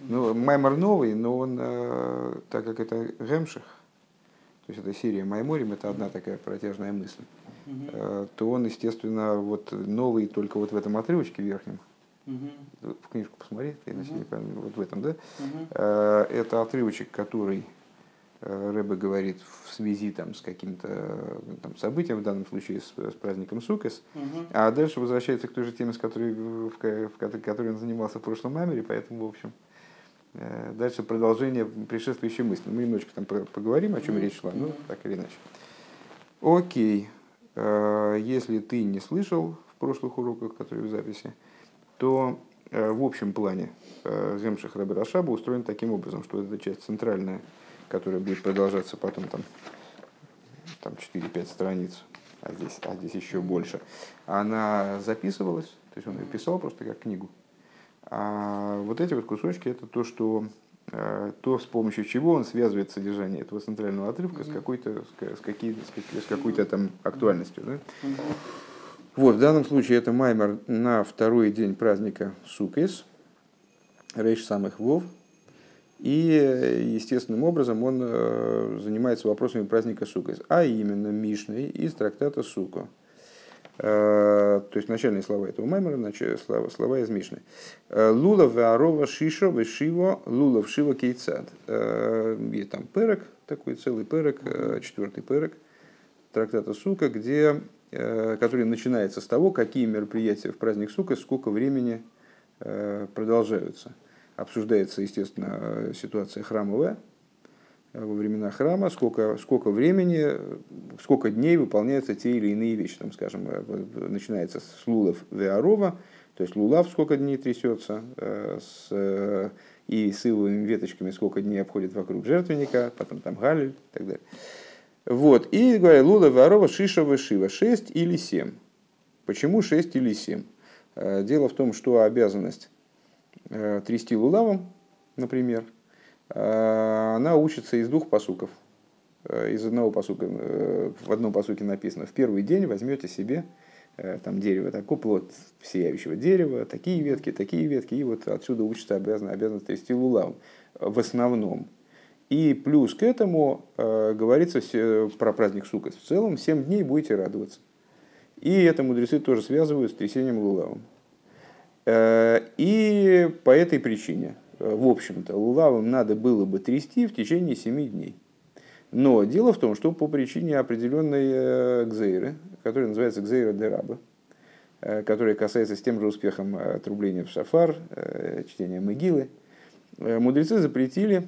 Ну, Маймор новый, но он, так как это Гемших, то есть это серия Майморим, это одна такая протяжная мысль, то он, естественно, вот новый только вот в этом отрывочке верхнем. В книжку посмотри, иначе вот в этом, да? Это отрывочек, который Э, Рэбе говорит в связи там, с каким-то там, событием, в данном случае с, с праздником Сукес, угу. а дальше возвращается к той же теме, с которой, в, в, в которой он занимался в прошлом мамере, поэтому, в общем, э, дальше продолжение предшествующей мысли. Мы немножечко там поговорим, о чем речь шла, ну, так или иначе. Окей, э, если ты не слышал в прошлых уроках, которые в записи, то в общем плане Гемших Рэбе Рашаба устроен таким образом, что эта часть центральная – которая будет продолжаться потом там, там 4-5 страниц, а здесь, а здесь еще больше, она записывалась, то есть он ее писал просто как книгу. А вот эти вот кусочки это то, что э, то, с помощью чего он связывает содержание этого центрального отрывка с какой-то с, какой, с какой-то там актуальностью. Да? Вот, в данном случае это Маймер на второй день праздника Сукес, Рейш самых Вов, и естественным образом он э, занимается вопросами праздника Сукас, а именно Мишной из трактата Сука. Э, то есть начальные слова этого маймера, слова, слова из Мишны. Э, Лулав Арова Шишо Вешиво Лулав Шива Кейцад. И там перек, такой целый перек, четвертый перек трактата Сука, где, который начинается с того, какие мероприятия в праздник Сука, сколько времени продолжаются – обсуждается, естественно, ситуация храмовая э, во времена храма, сколько, сколько времени, сколько дней выполняются те или иные вещи. Там, скажем, э, начинается с лулов веарова, то есть лулав сколько дней трясется, э, с, и с ивовыми веточками сколько дней обходит вокруг жертвенника, потом там галиль и так далее. Вот. И говорят, лула веарова шиша шива, 6 или 7. Почему 6 или 7? Дело в том, что обязанность Э, трясти лулавом, например, э, она учится из двух посуков. Э, из одного посука, в одном посуке написано, в первый день возьмете себе там дерево, такой плод сияющего дерева, такие ветки, такие ветки, и вот отсюда учится обязан, обязан трясти лулавом в основном. И плюс к этому э, говорится про праздник Сукас. В целом, 7 дней будете радоваться. И это мудрецы тоже связывают с трясением лулавом. Э, и по этой причине, э, в общем-то, лулавом надо было бы трясти в течение семи дней. Но дело в том, что по причине определенной э, гзейры, которая называется гзейра дераба, которая касается с тем же успехом отрубления в шафар, чтения могилы, мудрецы запретили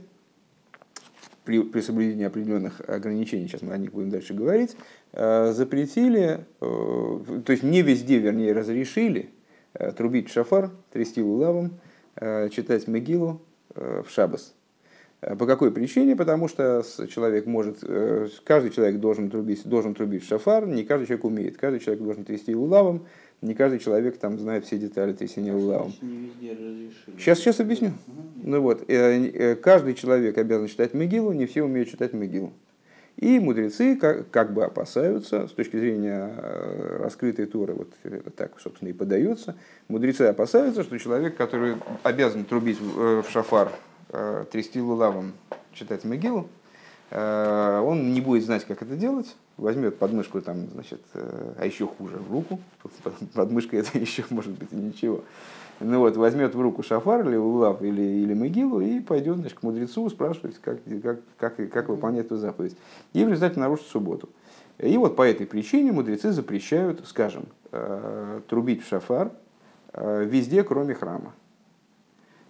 при, при соблюдении определенных ограничений, сейчас мы о них будем дальше говорить, запретили, то есть не везде, вернее, разрешили Э, трубить шафар, трясти лулавом, э, читать Мегилу э, в шабас. По какой причине? Потому что человек может, каждый человек должен трубить, должен трубить шафар, не каждый человек умеет. Каждый человек должен трясти лулавом, не каждый человек там знает все детали трясения лулавом. Сейчас, сейчас объясню. Ну вот, каждый человек обязан читать Мегилу, не все умеют читать Мегилу. И мудрецы как, как бы опасаются, с точки зрения э, раскрытой Торы, вот так, собственно, и подается, мудрецы опасаются, что человек, который обязан трубить в э, шафар, э, трясти лулавом, читать могилу, он не будет знать, как это делать, возьмет подмышку, там, значит, а еще хуже, в руку, подмышка это еще может быть и ничего, ну вот, возьмет в руку шафар или улав или, или могилу и пойдет значит, к мудрецу спрашивать, как, как, как, как выполнять эту заповедь. И в результате нарушит субботу. И вот по этой причине мудрецы запрещают, скажем, э, трубить в шафар э, везде, кроме храма.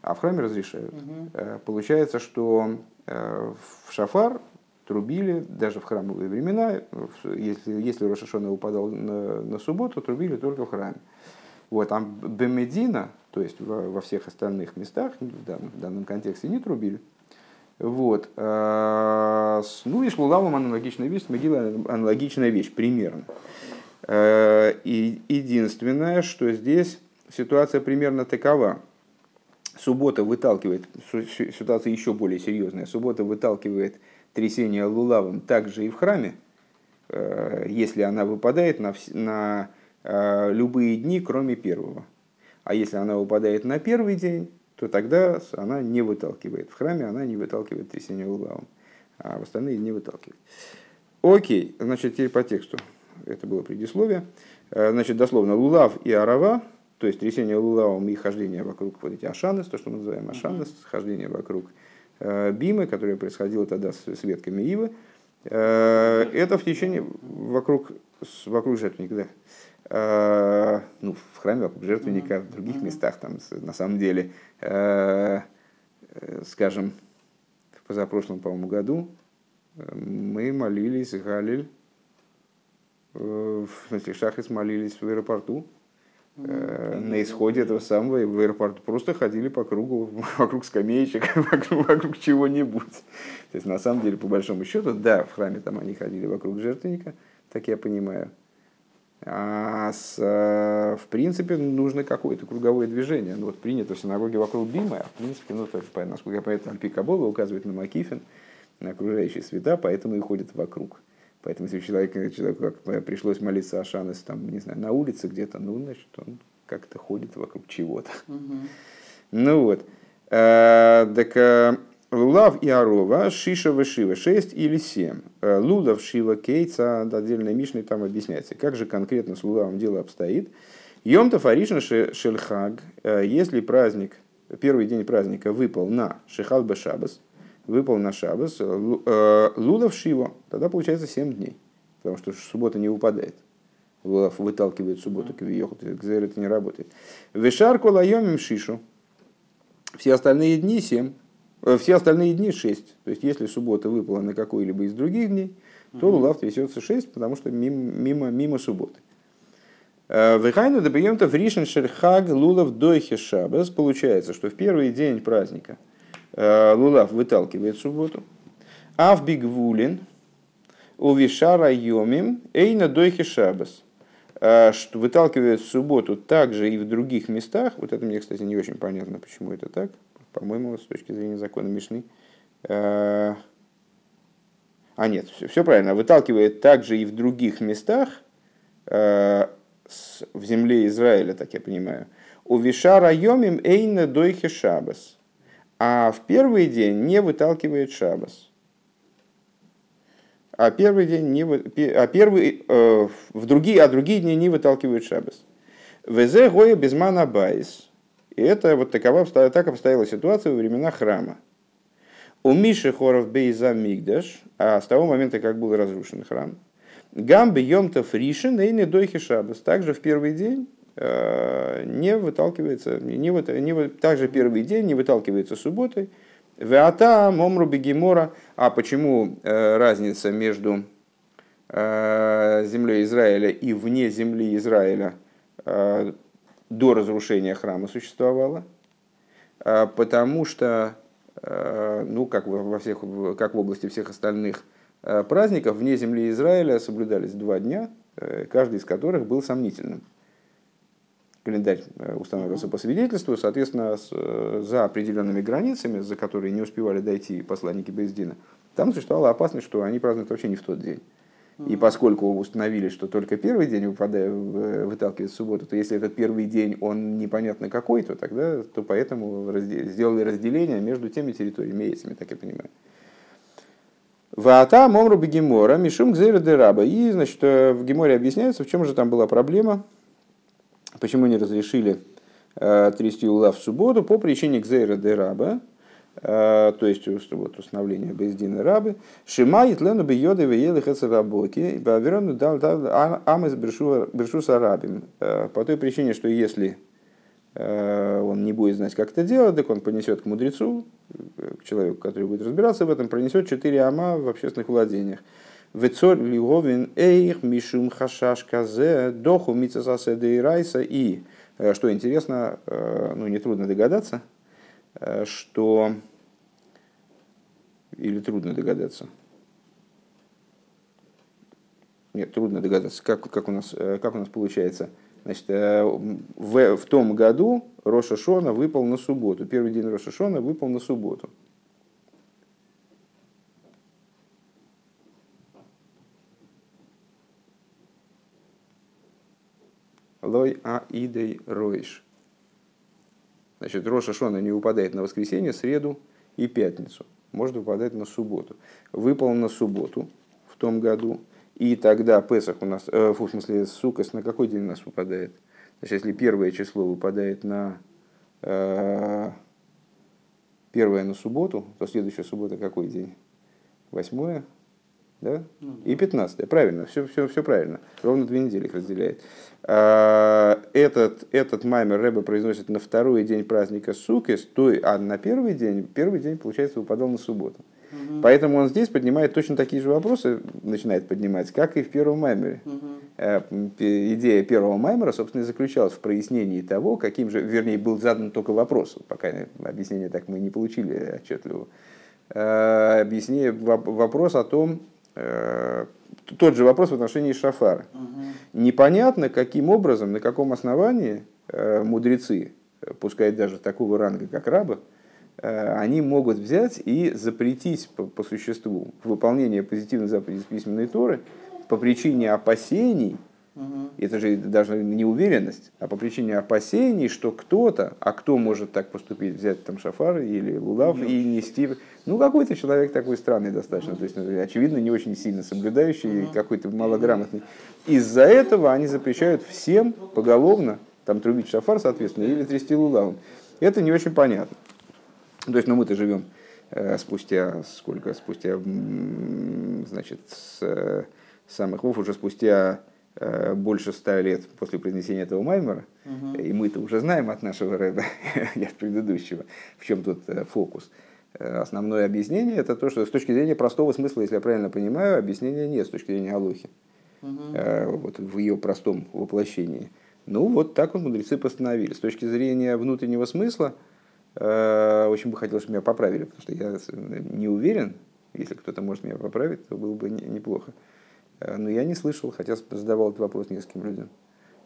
А в храме разрешают. Угу. Получается, что в шафар трубили даже в храмовые времена, если, если Рошашона упадал на, на субботу, трубили только в храме. Вот, а Бемедина, то есть во, во всех остальных местах, в данном, в данном контексте не трубили. Вот. А, ну и с Лулавом аналогичная вещь, с Могилой аналогичная вещь, примерно. А, и единственное, что здесь ситуация примерно такова. Суббота выталкивает, ситуация еще более серьезная, суббота выталкивает трясение лулавом также и в храме, а, если она выпадает на, на Э, любые дни, кроме первого. А если она выпадает на первый день, то тогда она не выталкивает. В храме она не выталкивает трясение лулавом, а в остальные не выталкивает. Окей, значит, теперь по тексту. Это было предисловие. Э, значит, дословно, лулав и арава, то есть трясение лулавом и хождение вокруг вот эти ашанес, то, что мы называем ашанес, хождение вокруг э, бимы, которое происходило тогда с, с ветками ивы, э, это в течение вокруг, вокруг жертвенника, да. Ну, в храме вокруг жертвенника, в других местах, там, на самом деле, скажем, в позапрошлом, по-моему, году мы молились Галиль, в смысле Шахрис молились в аэропорту, На исходе этого самого в аэропорту просто ходили по кругу, вокруг скамеечек, вокруг, вокруг чего-нибудь. То есть, на самом деле, по большому счету, да, в храме там они ходили вокруг жертвенника, так я понимаю. А с, э, в принципе нужно какое-то круговое движение. Ну, вот принято в синагоге вокруг Бима, а в принципе, ну, то, насколько я понимаю, там Пикабола указывает на Макифин, на окружающие света, поэтому и ходят вокруг. Поэтому, если человек, человеку как пришлось молиться Ашанес там, не знаю, на улице где-то, ну, значит, он как-то ходит вокруг чего-то. Угу. Ну вот. А, так э, Лулав и Арова, Шиша Вышива, 6 или 7. Э, Лулав, Шива, Кейца, отдельной Мишной там объясняется. Как же конкретно с Лулавом дело обстоит? Йомта Фаришна Шельхаг, если праздник, первый день праздника выпал на Шихал Бешабас, выпал на Шабас, э, э, Лулов Шива, тогда получается 7 дней, потому что суббота не выпадает. Лулов выталкивает субботу, Кзер это не работает. Вишар колайомим шишу. Все остальные дни 7. Э, все остальные дни 6. То есть, если суббота выпала на какой-либо из других дней, то лулав трясется 6, потому что мимо, мимо, мимо субботы. Вехайну добьем-то в Ришен Шерхаг Лулов Дойхе Шабас. Получается, что в первый день праздника – Э, лулав выталкивает субботу. А в бигвулин у вишара йомим эйна дойхи шабас. Э, выталкивает субботу также и в других местах. Вот это мне, кстати, не очень понятно, почему это так. По-моему, с точки зрения закона Мишны. Э, а нет, все, все правильно. Выталкивает также и в других местах в земле Израиля, так я понимаю. У Вишара Йомим Эйна Дойхи Шабас а в первый день не выталкивает шабас. А первый день не а первый э, в другие, а другие дни не выталкивают шабас. Везе гоя безмана байс. И это вот такова, так обстояла ситуация во времена храма. У Миши хоров бейза мигдаш, а с того момента, как был разрушен храм, гамби йомтов ришен и не дойхи шабас. Также в первый день не выталкивается, не, не, также первый день не выталкивается субботой. Веата момру бегемора. А почему э, разница между э, землей Израиля и вне земли Израиля до разрушения храма существовала? Потому что, ну, как во всех, как в области всех остальных праздников, вне земли Израиля соблюдались два дня, каждый из которых был сомнительным календарь э, устанавливался по свидетельству, соответственно, э, за определенными границами, за которые не успевали дойти посланники Бездина, там существовала опасность, что они празднуют вообще не в тот день. И поскольку установили, что только первый день выпадает, э, выталкивает в субботу, то если этот первый день он непонятно какой, то тогда то поэтому сделали разделение между теми территориями и этими, так я понимаю. Ваата Момру Бегемора, Мишум Гзейра Дераба. И, значит, в Геморе объясняется, в чем же там была проблема, Почему не разрешили э, трясти улав в субботу? По причине Гзейра де Раба, э, то есть вот, установления Бездина Рабы, Шимает Лену Бейоды Веелы Хацарабоки, Баверону дал а, Амес Бершу Сарабим. Э, по той причине, что если он не будет знать, как это делать, так он понесет к мудрецу, к человеку, который будет разбираться в этом, пронесет четыре ама в общественных владениях. Вецор лиговин эйх мишум хашаш казе доху мицасасе дейрайса. И, э, что интересно, э, ну, нетрудно догадаться, э, что... Или трудно догадаться. Нет, трудно догадаться, как, как, у, нас, как у нас получается. Значит, в, в том году Роша Шона выпал на субботу. Первый день Роша Шона выпал на субботу. Лой а идей ройш. Значит, Роша Шона не выпадает на воскресенье, среду и пятницу. Может выпадать на субботу. Выпал на субботу в том году. И тогда Песах у нас, э, в смысле, Сукас на какой день у нас выпадает? Значит, если первое число выпадает на э, первое на субботу, то следующая суббота какой день? Восьмое? Да? Ну, да. И 15 правильно, все, все, все правильно. Ровно две недели их разделяет. А, этот, этот маймер Рэба произносит на второй день праздника Сукес, то, а на первый день, первый день, получается, выпадал на субботу. Угу. Поэтому он здесь поднимает точно такие же вопросы, начинает поднимать, как и в первом маймере. Угу. Идея первого маймера, собственно, и заключалась в прояснении того, каким же, вернее, был задан только вопрос, пока объяснение так мы не получили отчетливо. А, объяснение, вопрос о том, Э, тот же вопрос в отношении шафара. Угу. Непонятно, каким образом, на каком основании э, мудрецы, пускай даже такого ранга, как рабы, э, они могут взять и запретить по, по существу выполнение позитивных заповедей письменной Торы по причине опасений, Угу. Это же даже не уверенность, а по причине опасений, что кто-то, а кто может так поступить, взять там шафар или лулав Нет. и нести... Ну, какой-то человек такой странный достаточно, то есть, ну, очевидно, не очень сильно соблюдающий, угу. какой-то малограмотный. Из-за этого они запрещают всем поголовно там трубить шафар, соответственно, или трясти лулавом. Это не очень понятно. То есть, ну, мы-то живем э, спустя, сколько, спустя, значит, с э, самых вов, уже спустя больше ста лет после произнесения этого маймера, угу. и мы это уже знаем от нашего рэба и от предыдущего, в чем тут э, фокус. Э, основное объяснение это то, что с точки зрения простого смысла, если я правильно понимаю, объяснения нет с точки зрения Алохи, угу. вот в ее простом воплощении. Ну вот так вот мудрецы постановили. С точки зрения внутреннего смысла, очень бы хотелось, чтобы меня поправили, потому что я не уверен, если кто-то может меня поправить, то было бы неплохо. Э, но я не слышал, хотя задавал этот вопрос нескольким людям,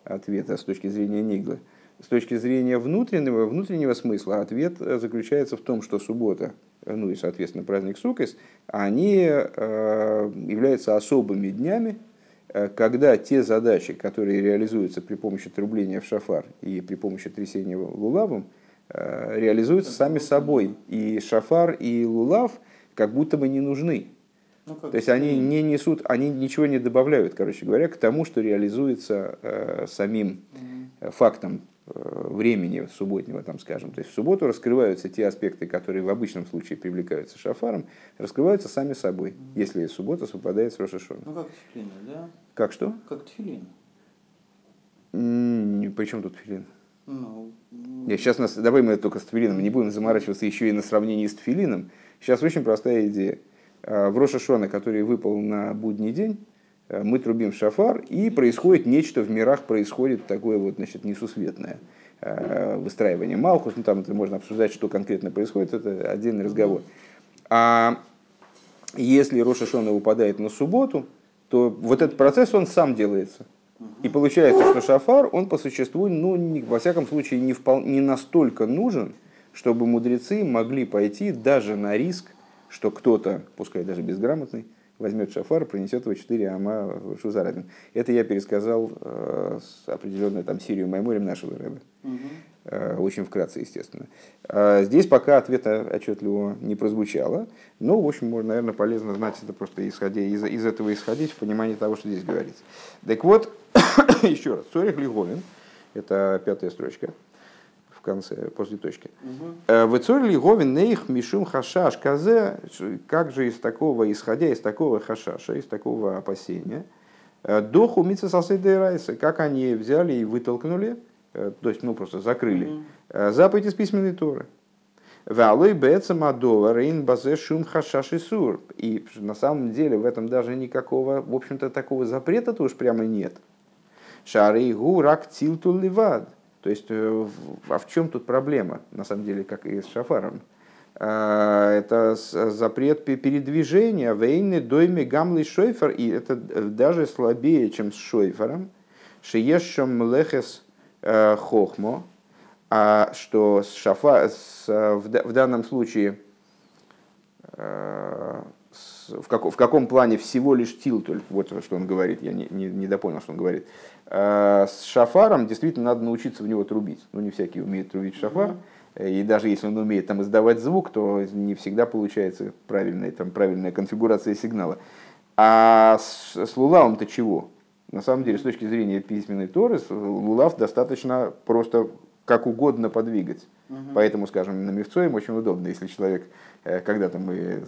ответа с точки зрения Ниглы. С точки зрения внутреннего, внутреннего смысла ответ э, заключается в том, что суббота, э, ну и, соответственно, праздник Сукис, они являются особыми днями, когда те задачи, которые реализуются при помощи трубления в шафар и при помощи трясения лулавом, реализуются сами собой. И шафар, и лулав как будто бы не нужны. Ну, То есть они не несут, они ничего не добавляют, короче говоря, к тому, что реализуется э, самим э, фактом э, времени субботнего, там, скажем. То есть в субботу раскрываются те аспекты, которые в обычном случае привлекаются шафаром, раскрываются сами собой, mm если суббота совпадает с Рошашоном. Ну как тфилин, да? Как что? Как тфилин. При чем тут тфилин? Ну, Нет, сейчас нас, давай мы только с тфилином не будем заморачиваться еще и на сравнении с тфилином. Сейчас очень простая идея. Э, в Рошашона, который выпал на будний день, э, мы трубим шафар, и происходит нечто в мирах, происходит такое вот, значит, несусветное э, выстраивание Малхус, ну там это можно обсуждать, что конкретно происходит, это отдельный разговор. А если Рошашона выпадает на субботу, то вот этот процесс, он сам делается. И получается, что шафар, он по существу, ну, не, во всяком случае, не, впол, не настолько нужен, чтобы мудрецы могли пойти даже на риск что кто-то, пускай даже безграмотный, возьмет шафар, принесет его 4 ама в Шузарабин. Это я пересказал э, с определенной там серию Майморем нашего рэба. Угу. Э, очень вкратце, естественно. Э, здесь пока ответа отчетливо не прозвучало, но, в общем, можно, наверное, полезно знать это просто исходя из, из этого исходить в понимании того, что здесь говорится. Так вот, еще раз, Сорих Лиговин, это пятая строчка, конце, после точки. Э, в ли говин нейх мишум хашаш казе, как же из такого, исходя из такого хашаша, из такого опасения, э, доху митца райса, как они взяли и вытолкнули, э, то есть, ну, просто закрыли, заповедь из письменной Торы. Валой беца мадова рейн базе шум хашаш и сур. И на самом деле в этом даже никакого, в общем-то, такого запрета-то уж прямо нет. Шары гу рак тилту ливад. То есть, э, а в чем тут проблема, на самом деле, как и с шафаром? А, это запрет передвижения, вейны, дойме, гамлы, шойфер, и это даже слабее, чем с шойфером. Шиешем лехес э, хохмо, а что с шафа, с, в, в данном случае э, в, как, в каком плане всего лишь тилтуль, вот что он говорит, я не, не, не допонял, что он говорит. Э, с шафаром действительно надо научиться в него трубить. Ну, не всякий умеет трубить шафар. И даже если он умеет там издавать звук, то не всегда получается правильная, там, правильная конфигурация сигнала. А с, с лулавом-то чего? На самом деле, с точки зрения письменной Торы, лулав достаточно просто как угодно подвигать. Угу. Поэтому, скажем, на мевцо им очень удобно, если человек, э, когда-то мы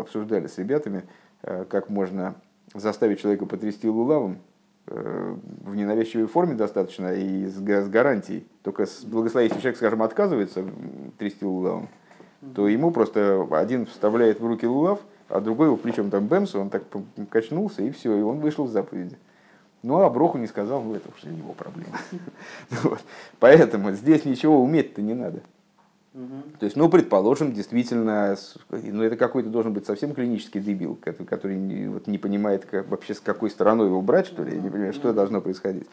обсуждали с ребятами, э, как можно заставить человека потрясти лулавом, э, в ненавязчивой форме достаточно и с, с гарантией. Только с благословением, человек, скажем, отказывается трясти лулавом, то ему просто один вставляет в руки лулав, а другой его плечом там бэмс, он так качнулся, и все, и он вышел в заповеди. Ну, а Броху не сказал, ну, это уже его проблема. Поэтому здесь ничего уметь-то не надо. То есть, ну, предположим, действительно, ну, это какой-то должен быть совсем клинический дебил, который, который не, вот, не понимает как, вообще, с какой стороной его брать, что ли, не понимает, что должно происходить.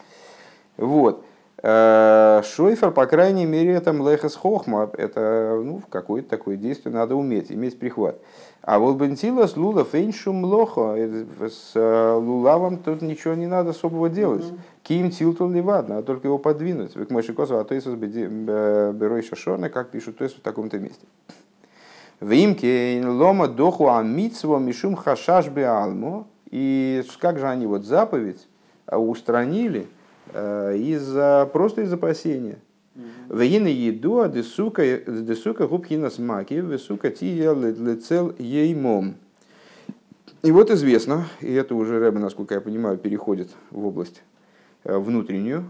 Вот. Э, Шойфер, по крайней мере, там лехас хохма, это ну, какое-то такое действие надо уметь, иметь прихват. А вот бентила с лула фейншум лохо, э, с э, лулавом тут ничего не надо особого делать. Ким тилтул ливадно, а только его подвинуть. Вы к мойши косу, а то есть берой шашона, как пишут, то есть в таком-то месте. В имке лома доху амитсво мишум хашаш беалмо. И как же они вот заповедь устранили, Э, из-за, просто из опасения. Вегина еду, а десука, губкина смаки, весука тия лецел еймом. И вот известно, и это уже Рэбе, насколько я понимаю, переходит в область э, внутреннюю,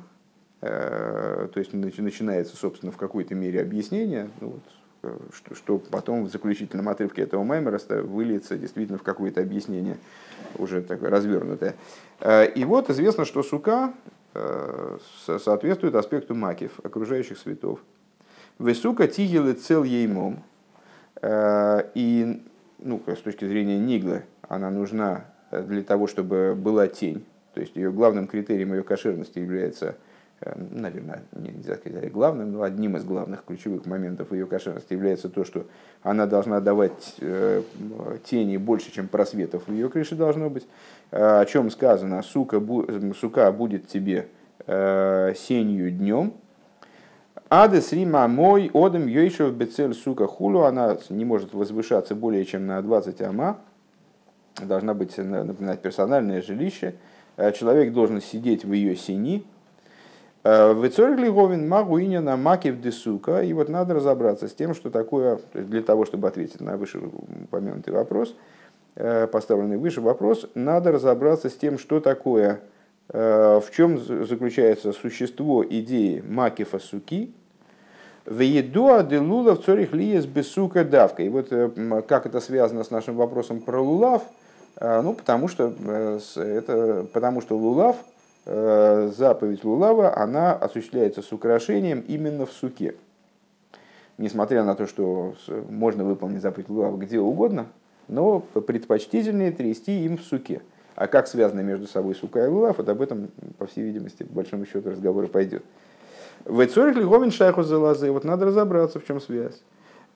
э, то есть начинается, собственно, в какой-то мере объяснение, ну, вот, что, что потом в заключительном отрывке этого маймера выльется действительно в какое-то объяснение уже такое развернутое. И вот известно, что сука Э, соответствует аспекту макив, окружающих светов. Высука тигелы цел еймом. Э, и ну, с точки зрения Ниглы, она нужна для того, чтобы была тень. То есть ее главным критерием ее кошерности является, э, наверное, нельзя сказать главным, но одним из главных ключевых моментов ее кошерности является то, что она должна давать тени больше, чем просветов в ее крыше должно быть. О чем сказано, сука, сука будет тебе э, сенью днем, Адес Рима мой одем йойшев бецель сука хулу, она не может возвышаться более чем на 20 ама, должна быть, напоминать, персональное жилище, э, человек должен сидеть в ее сени, э, в Говин Магуиня на Макив Десука. И вот надо разобраться с тем, что такое, для того, чтобы ответить на вышеупомянутый вопрос – Э, поставленный выше вопрос, надо разобраться с тем, что такое, э, в чем заключается существо идеи макифа суки, в еду аделула в цорих лиес бесука давка. И вот как это связано с нашим вопросом про лулав, ну, потому что, это, потому что лулав, заповедь лулава, она осуществляется с украшением именно в суке. Несмотря на то, что можно выполнить заповедь лулава где угодно, но предпочтительнее трясти им в суке. А как связаны между собой сука и лулав, вот об этом, по всей видимости, по большому счету разговор пойдет. В цорих лиговин шайху залазы, вот надо разобраться, в чем связь.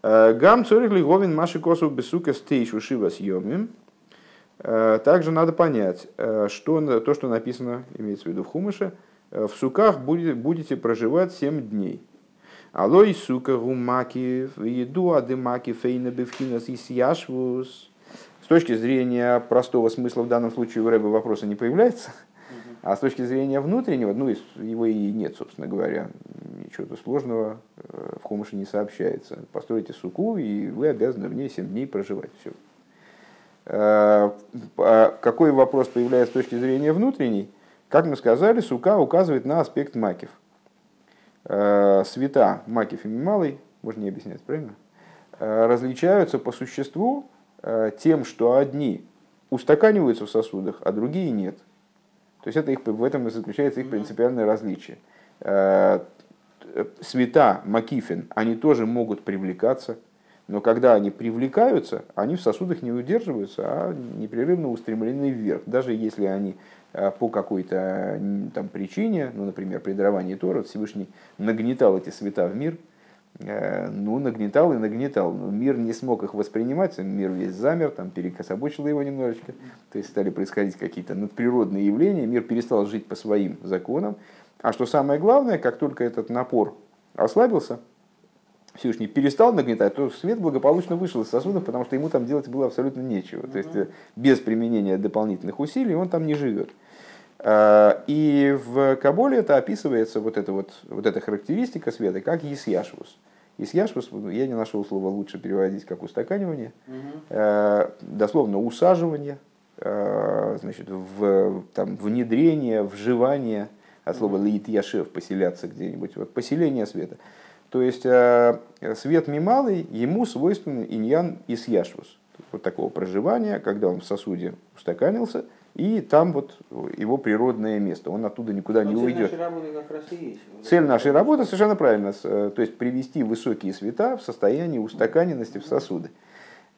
Э, гам цорих лиговин маши косу бесука стейшу шива съемим. Э, также надо понять, э, что то, что написано, имеется в виду в Хумыше, в суках будете проживать 7 дней. Алой сука гумаки еду адымаки фейна бифхинас и яшвус. С точки зрения простого смысла в данном случае у Рэба вопроса не появляется. А с точки зрения внутреннего, ну, его и нет, собственно говоря. Ничего сложного э, в Хумыше не сообщается. Постройте суку, и вы обязаны в ней 7 дней проживать. Все. Э, а какой вопрос появляется с точки зрения внутренней? Как мы сказали, сука указывает на аспект макив. Э, света Макив и Мималый, можно не объяснять, правильно? Э, различаются по существу тем, что одни устаканиваются в сосудах, а другие нет. То есть это их, в этом и заключается их принципиальное различие. Света Макифин, они тоже могут привлекаться, но когда они привлекаются, они в сосудах не удерживаются, а непрерывно устремлены вверх. Даже если они Э, по какой-то там, причине, ну, например, при даровании Тора, Всевышний нагнетал эти света в мир, э, ну, нагнетал и нагнетал. Но мир не смог их воспринимать, мир весь замер, там перекособочило его немножечко. То есть стали происходить какие-то надприродные явления, мир перестал жить по своим законам. А что самое главное, как только этот напор ослабился, Всевышний перестал нагнетать, то свет благополучно вышел из сосудов, потому что ему там делать было абсолютно нечего. То есть без применения дополнительных усилий он там не живет. И в Каболе это описывается, вот эта, вот, вот эта характеристика света, как Исьяшвус. Исьяшвус, я не нашел слова лучше переводить, как устаканивание, угу. дословно усаживание, значит, в, там, внедрение, вживание, от слова лит яшев, поселяться где-нибудь, вот поселение света. То есть свет мималый, ему свойственен иньян исьяшвус. Вот такого проживания, когда он в сосуде устаканился – и там вот его природное место. Он оттуда никуда Но не уйдет. Цель нашей работы как раз и есть. Цель нашей работы совершенно правильно. Э, то есть привести высокие света в состояние устаканенности в сосуды.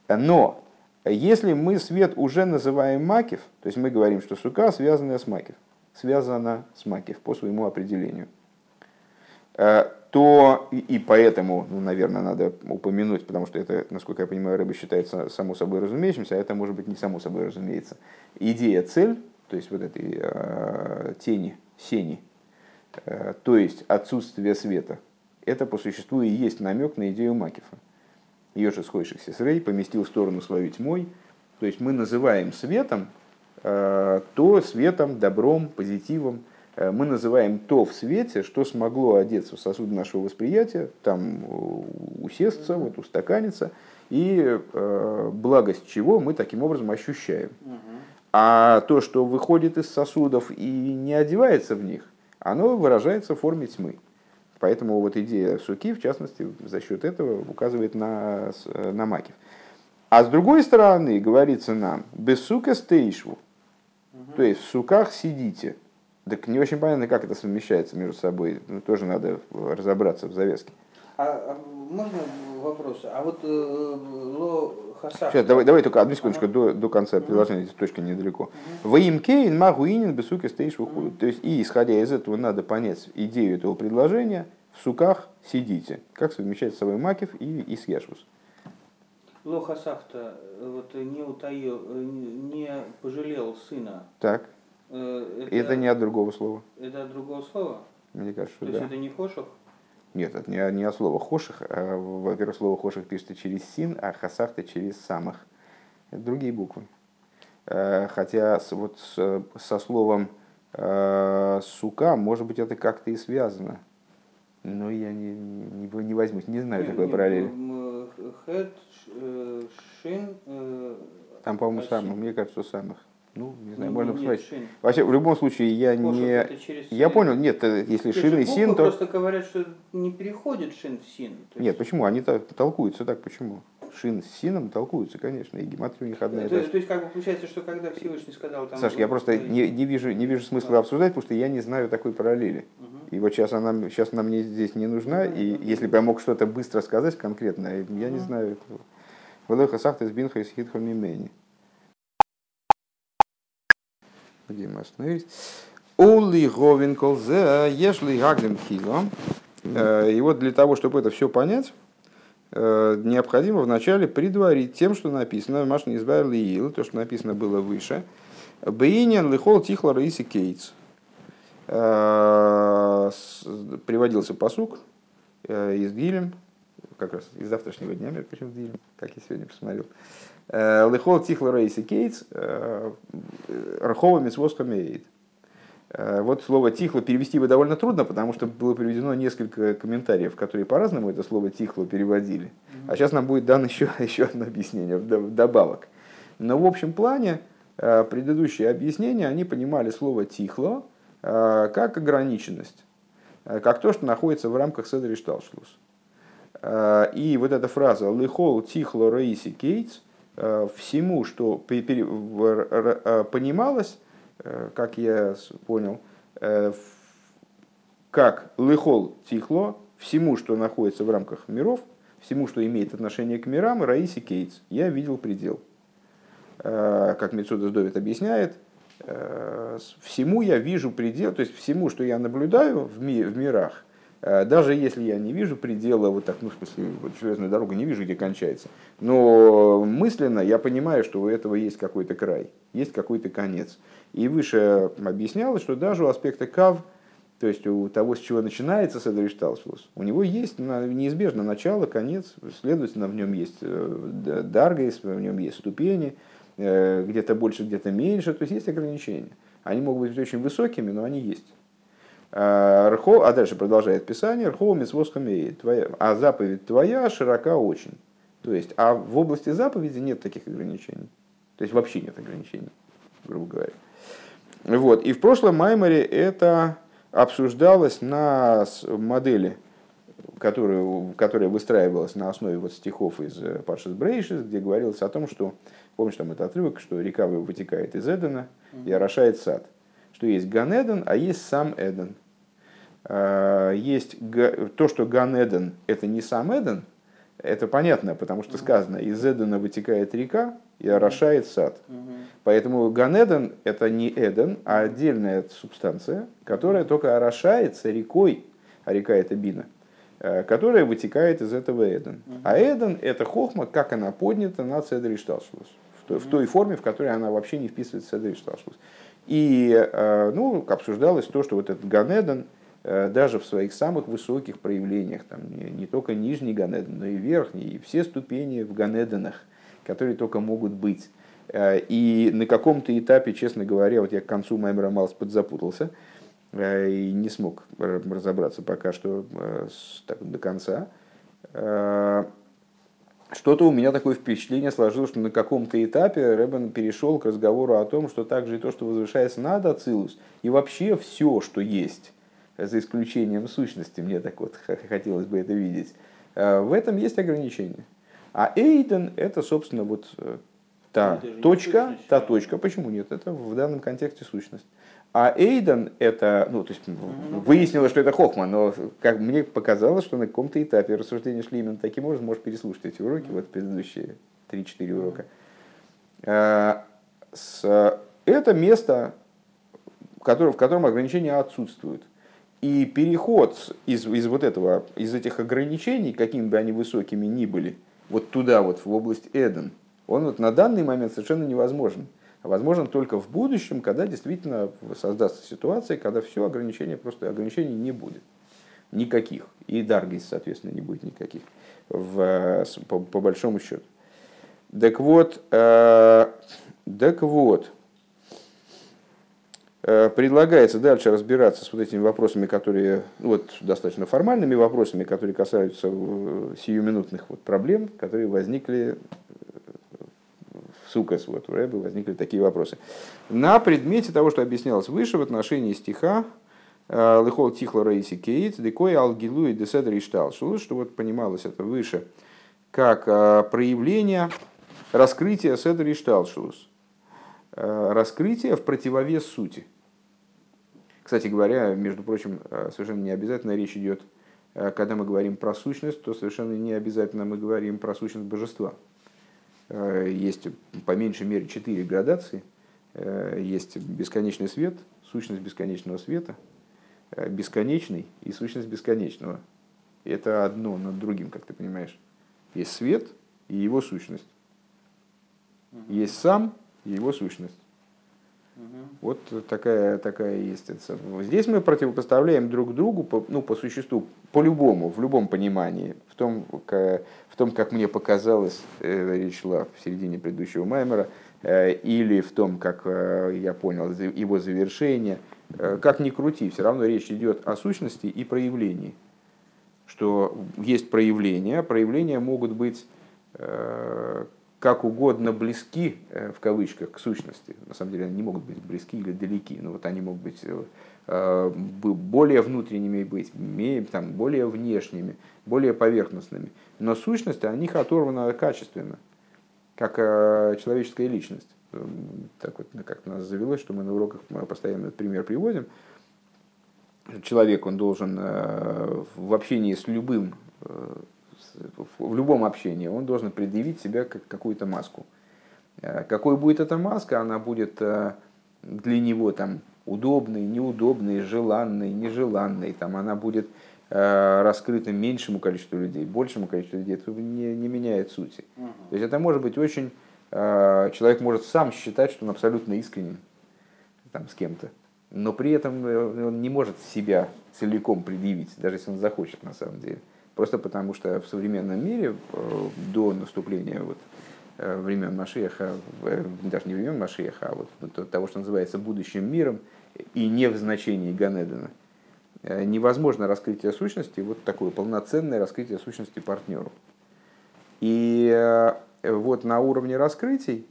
Но если мы свет уже называем макив, то есть мы говорим, что сука связана с макив, связана с макив по своему определению, э, то и поэтому, ну, наверное, надо упомянуть, потому что это, насколько я понимаю, рыба считается само собой разумеющимся, а это может быть не само собой разумеется. Идея цель, то есть вот этой э, тени, сени, э, то есть отсутствие света, это по существу и есть намек на идею Макифа. Ее же сходившихся с Рей поместил в сторону свою тьмой, то есть мы называем светом э, то светом, добром, позитивом, Э, мы называем то в свете, что смогло одеться в сосуд нашего восприятия, там э, усесться, вот устаканиться, и э, благость чего мы таким образом ощущаем. А то, что выходит из сосудов и не одевается в них, оно выражается в форме тьмы. Поэтому вот идея суки, в частности, за счет этого указывает на, на макив. А с другой стороны, говорится нам, без сука стейшву, то есть в суках сидите. Так не очень понятно, как это совмещается между собой. Ну, тоже надо разобраться в завеске. А, а можно вопрос? А вот э, ло хасах... Сейчас, давай, давай только одну секундочку ага. до, до конца предложения, здесь точка недалеко. Ваимкейн магуинин бесуки стоишь выходит. То есть, и исходя из этого надо понять идею этого предложения, в суках сидите. Как совмещать с собой макив и, и съешвус. Лохасахта вот, не утаил, э, не пожалел сына. Так. Э, это, это не от другого слова. Это от другого слова? Мне кажется, что То да. есть это не хоших? Нет, это не, не от слова хоших. А, во-первых, слово хоших пишется через син, а хасахта через самых. Это другие буквы. Э, хотя вот со словом э, сука, может быть, это как-то и связано. Но я не, не, не возьмусь, не знаю такой параллели. Хэт, шин... Там, по-моему, самых, мне кажется, самых. Ну, не знаю, ну, можно посмотреть. Вообще, в любом случае, я Кошек не... Я понял, нет, э, если шин и син, то... просто говорят, что не переходит шин в син. Есть... Нет, почему? Они толкуются так, почему? Шин с сином толкуются, конечно, и гематрия у них одна и та же. То есть, как бы получается, что когда Всевышний сказал... Там, Саш, я просто не, не, вижу, не вижу смысла обсуждать, потому что я не знаю такой параллели. Угу. И вот сейчас она, сейчас она мне здесь не нужна, и если бы я мог что-то быстро сказать конкретно, я угу. не знаю. Валеха сахта с бинха из хитхом мимени где мы остановились. Ули говин колзе, ешли гагдем хило. И вот для того, чтобы это все понять, э, необходимо вначале предварить тем, что написано, Маш не избавил Иил, то, что написано было выше. Бейнин лихол тихла раиси кейтс. Э, приводился посук э, из Гилем, как раз из завтрашнего дня, между прочим, в Гилем, как я сегодня посмотрел. Э, Лехол тихла рейси кейтс, э, рахова митсвос камеет. Э, вот слово тихло перевести бы довольно трудно, потому что было приведено несколько комментариев, которые по-разному это слово тихло переводили. А сейчас нам будет дано еще, еще одно объяснение добавок. Но в общем плане предыдущие объяснения, они понимали слово тихло как ограниченность, как то, что находится в рамках Седри Шталшлус. И вот эта фраза «Лихол тихло рейси кейтс» Э, всему, что э, понималось, э, как я понял, как лыхол тихло, всему, что находится в рамках миров, всему, что имеет отношение к мирам, Раиси Кейтс, я видел предел. Как Мецуда Довид объясняет, всему я вижу предел, то есть всему, что я наблюдаю в, ми в мирах, Э, даже если я не вижу предела, вот так, ну, в смысле, вот железную дорогу не вижу, где кончается, но мысленно я понимаю, что у этого есть какой-то край, есть какой-то конец. И выше объяснялось, что даже у аспекта кав то есть у того, с чего начинается Седер Ишталшус, у него есть неизбежно начало, конец, следовательно, в нем есть э, даргейс, в нем есть ступени, э, где-то больше, где-то меньше, то есть есть ограничения. Они могут быть очень высокими, но они есть. А, Рхо, а дальше продолжает Писание, Рхо мисвосхамей, твоя, а заповедь твоя широка очень. То есть, а в области заповеди нет таких ограничений. То есть вообще нет ограничений, грубо говоря. Вот. И в прошлом Майморе это обсуждалось на модели, которая, которая выстраивалась на основе вот стихов из э, Пашис Брейшис, где говорилось о том, что, помнишь, там это отрывок, что река вытекает из Эдена и орошает сад, что есть Ганеден, а есть сам Эден. А, есть то, что Ганеден это не сам Эден, это понятно, потому что сказано, из Эдена вытекает река и орошает сад. Поэтому Ганеден – это не Эден, а отдельная субстанция, которая только орошается рекой, а река – это Бина, э, которая вытекает из этого Эден. А Эден – это хохма, как она поднята на Цедри в той форме, в которой она вообще не вписывается в Цедри. И э, ну, обсуждалось то, что вот этот Ганеден, э, даже в своих самых высоких проявлениях, там, не, не только нижний Ганеден, но и верхний, и все ступени в Ганеденах, которые только могут быть, Э, и на каком-то этапе, честно говоря, вот я к концу Маймера Малс подзапутался э, и не смог разобраться пока что э, так, до конца. Что-то у меня такое впечатление сложилось, что на каком-то этапе Рэббен перешел к разговору о том, что также и то, что возвышается над Ацилус, и вообще все, что есть, за исключением сущности, мне так вот хотелось бы это видеть, в этом есть ограничения. А Эйден – это, собственно, вот та точка, та точка, почему нет? Это в данном контексте сущность. А Эйден это, ну, то есть выяснилось, что это Хохма, но как мне показалось, что на каком-то этапе рассуждения шли именно таким образом, можешь переслушать эти уроки, вот предыдущие 3-4 урока. А, с, это место, в котором, в котором ограничения отсутствуют. И переход из, из вот этого, из этих ограничений, какими бы они высокими ни были, вот туда, вот в область Эден – он вот на данный момент совершенно невозможен. Возможен только в будущем, когда действительно создастся ситуация, когда все ограничения, просто ограничений не будет. Никаких. И даргис, соответственно, не будет никаких. В, по, по большому счету. Так вот, э, так вот, предлагается дальше разбираться с вот этими вопросами, которые, вот достаточно формальными вопросами, которые касаются э, сиюминутных вот проблем, которые возникли Сукас, вот у Рэбе возникли такие вопросы. На предмете того, что объяснялось выше в отношении стиха э, Лехол Тихла Рейси Кейт, Декой Алгилу и Деседр Иштал, что вот понималось это выше, как э, проявление раскрытия Седр Ишталшус, э, раскрытие в противовес сути. Кстати говоря, между прочим, совершенно не обязательно речь идет, когда мы говорим про сущность, то совершенно не обязательно мы говорим про сущность божества. Э, есть по меньшей мере четыре градации. Э, есть бесконечный свет, сущность бесконечного света, э, бесконечный и сущность бесконечного. Это одно над другим, как ты понимаешь. Есть свет и его сущность. Есть сам и его сущность. Вот такая, такая есть. Здесь мы противопоставляем друг другу, по, ну, по существу, по-любому, в любом понимании, в том, как, в том, как мне показалось, э, речь шла в середине предыдущего Маймера, э, или в том, как э, я понял его завершение. Как ни крути, все равно речь идет о сущности и проявлении. Что есть проявления, проявления могут быть как угодно близки, э, в кавычках, к сущности. На самом деле они не могут быть близки или далеки, но вот они могут быть э, более внутренними быть, там, более внешними, более поверхностными. Но сущность о них оторвана качественно, как э, человеческая личность. Так вот, как нас завелось, что мы на уроках постоянно этот пример приводим. Человек, он должен в общении с любым в любом общении он должен предъявить себя как какую-то маску. Э, какой будет эта маска, она будет э, для него там удобной, неудобной, желанной, нежеланной, там она будет э, раскрыта меньшему количеству людей, большему количеству людей, это не, не меняет сути. Угу. То есть это может быть очень... Человек может сам считать, что он абсолютно искренен там, с кем-то. но при этом он не может себя целиком предъявить, даже если он захочет на самом деле. Просто потому что в современном мире э, до наступления вот, э, времен Машеха, даже не времен Машеха, а вот того, что называется будущим миром, и не в значении Ганедена, невозможно раскрытие сущности, вот такое полноценное раскрытие сущности партнеру. И вот на уровне раскрытий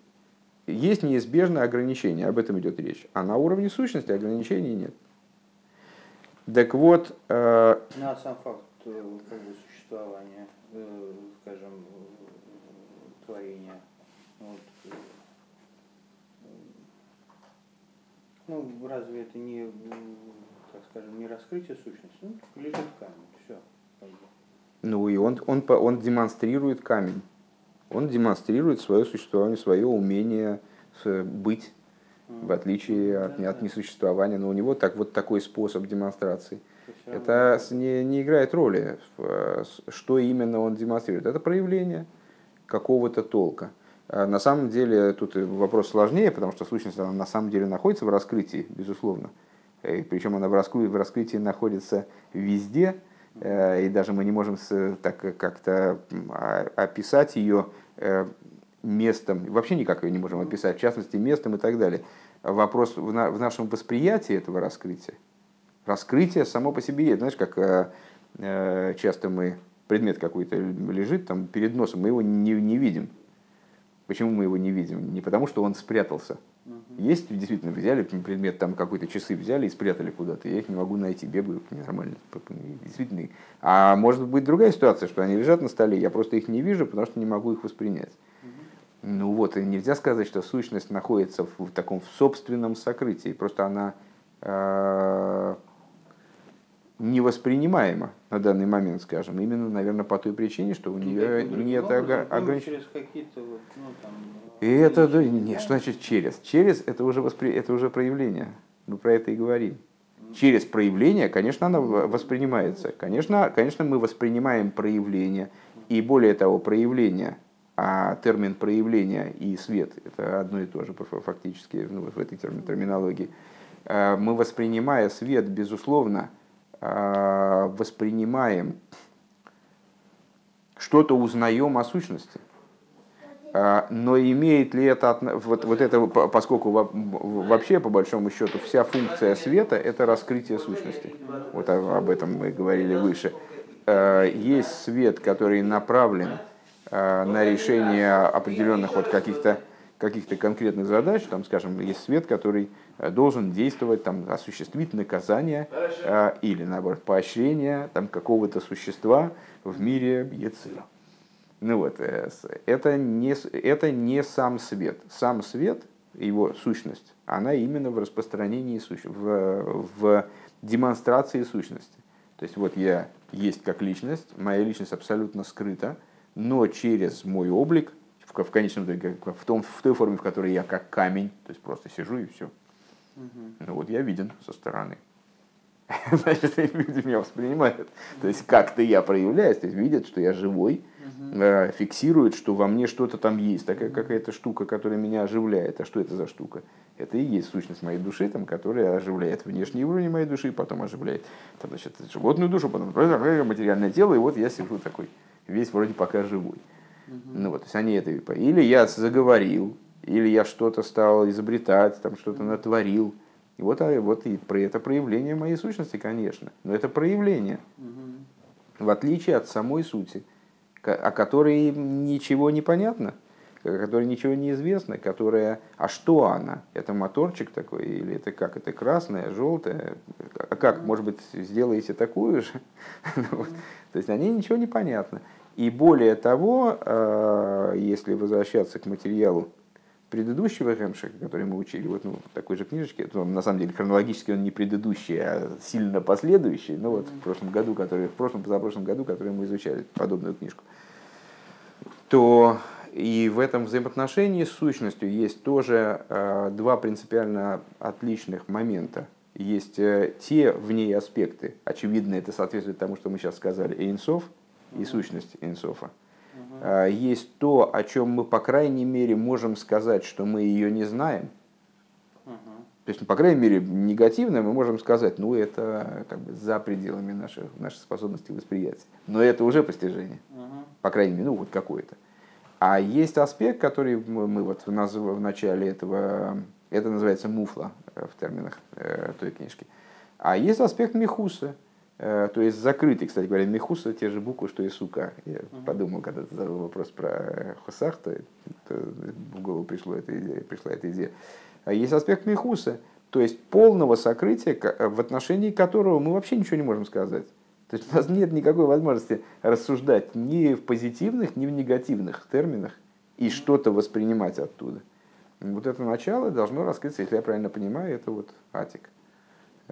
есть неизбежное ограничение, об этом идет речь. А на уровне сущности ограничений нет. Так вот... Э... Ну, а сам факт э, как бы, существования, э, скажем, творения. Вот, э, ну, разве это не, так скажем, не раскрытие сущности? Ну, лежит камень, все. Ну и он, он, он демонстрирует камень он демонстрирует свое существование, свое умение быть, в отличие от, от несуществования. Но у него так, вот такой способ демонстрации. Это не, не играет роли, что именно он демонстрирует. Это проявление какого-то толка. А на самом деле тут вопрос сложнее, потому что сущность она на самом деле находится в раскрытии, безусловно. И причем она в раскрытии, в раскрытии находится везде, Э, и даже мы не можем так как-то описать ее э, местом, вообще никак ее не можем описать, в частности местом и так далее. Вопрос в нашем восприятии этого раскрытия. Раскрытие само по себе, знаешь, как э, часто мы, предмет какой-то лежит там перед носом, мы его не, не видим. Почему мы его не видим? Не потому, что он спрятался, есть, действительно, взяли предмет, там какой-то часы взяли и спрятали куда-то. Я их не могу найти, бегаю нормально. Действительно. А может быть другая ситуация, что они лежат на столе, я просто их не вижу, потому что не могу их воспринять. Ну вот, и нельзя сказать, что сущность находится в таком в собственном сокрытии. Просто она э, невоспринимаема на данный момент, скажем, именно, наверное, по той причине, что у ну, нее нет ограничений. Вот, ну, и это, да, не, что значит через? Через это уже, воспри... это уже проявление. Мы про это и говорим. Через проявление, конечно, она воспринимается. Конечно, конечно, мы воспринимаем проявление. И более того, проявление, а термин проявление и свет – это одно и то же фактически ну, в этой терминологии. А, мы, воспринимая свет, безусловно, воспринимаем, что-то узнаем о сущности – а, но имеет ли это, вот, вот это, поскольку вообще, по большому счету, вся функция света – это раскрытие сущности. Вот об этом мы говорили выше. А, есть свет, который направлен а, на решение определенных вот каких-то каких-то конкретных задач, там, скажем, есть свет, который должен действовать, там, осуществить наказание или, наоборот, поощрение там, какого-то существа в мире Ецира. Ну вот, э, это не, это не сам свет. Сам свет, его сущность, она именно в распространении, суще, в, в демонстрации сущности. То есть вот я есть как личность, моя личность абсолютно скрыта, но через мой облик, в, в конечном итоге, в, том, в той форме, в которой я как камень, то есть просто сижу и все. Угу. Ну вот я виден со стороны. Значит, люди меня воспринимают. То есть как-то я проявляюсь, то есть видят, что я живой, угу. фиксируют, что во мне что-то там есть, такая какая-то штука, которая меня оживляет. А что это за штука? Это и есть сущность моей души, там, которая оживляет внешний уровень моей души, потом оживляет там, значит, животную душу, потом материальное тело, и вот я сижу такой, весь вроде пока живой. Ну вот, то есть они это или я заговорил, или я что-то стал изобретать, там что-то натворил. И вот, а, вот и про это проявление моей сущности, конечно. Но это проявление. Угу. В отличие от самой сути о которой ничего не понятно, о которой ничего не известно, которая, а что она? Это моторчик такой, или это как? Это красная, желтая? А как, может быть, сделаете такую же? Ну То есть, они ничего не понятно. И более того, э, если возвращаться к материалу предыдущего Хемшика, который мы учили, вот ну, такой же книжечке, то, на самом деле хронологически он не предыдущий, а сильно последующий, но вот в прошлом году, который, в прошлом, позапрошлом году, который мы изучали подобную книжку, то и в этом взаимоотношении с сущностью есть тоже э, два принципиально отличных момента. Есть э, те в ней аспекты, очевидно, это соответствует тому, что мы сейчас сказали, Эйнсов и сущность Эйнсофа. А, есть то, о чем мы, по крайней мере, можем сказать, что мы ее не знаем. То есть, ну, по крайней мере, негативно мы можем сказать, ну, это как бы за пределами наших, нашей способности восприятия. Но это уже постижение. По крайней мере, ну, вот какое-то. А есть аспект, который мы, мы вот в, наз... в начале этого, это называется муфла э, в терминах э, той книжки. А есть аспект мехуса, э, то есть закрытый, кстати говоря, мехуса, те же буквы, что и сука. Я uh-huh. подумал, когда ты задал вопрос про хусах, то, то в голову пришло эта идея, пришла эта идея. А есть аспект мехуса, то есть полного сокрытия, в отношении которого мы вообще ничего не можем сказать. То есть у нас нет никакой возможности рассуждать ни в позитивных, ни в негативных терминах и что-то воспринимать оттуда. Вот это начало должно раскрыться, если я правильно понимаю, это вот атик.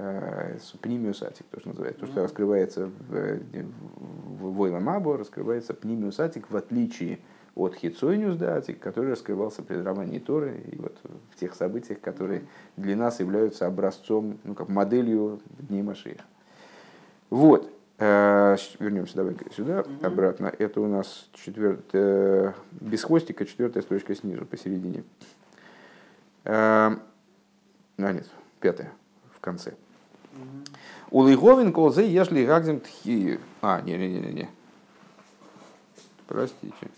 Э, пнимиус атик тоже называется. То, что раскрывается в, в Войла Мабо, раскрывается пнимиус атик в отличие от Хитсойниус Датик, который раскрывался при даровании Торы и вот в тех событиях, которые для нас являются образцом, ну как моделью Дней Машиих. Вот. Э, вернемся давай сюда, угу. обратно. Это у нас четвертая, без хвостика, четвертая строчка снизу, посередине. А, нет, пятая, в конце. У Лиговин колзе ешли гагзем тхи. А, не-не-не-не. Простите.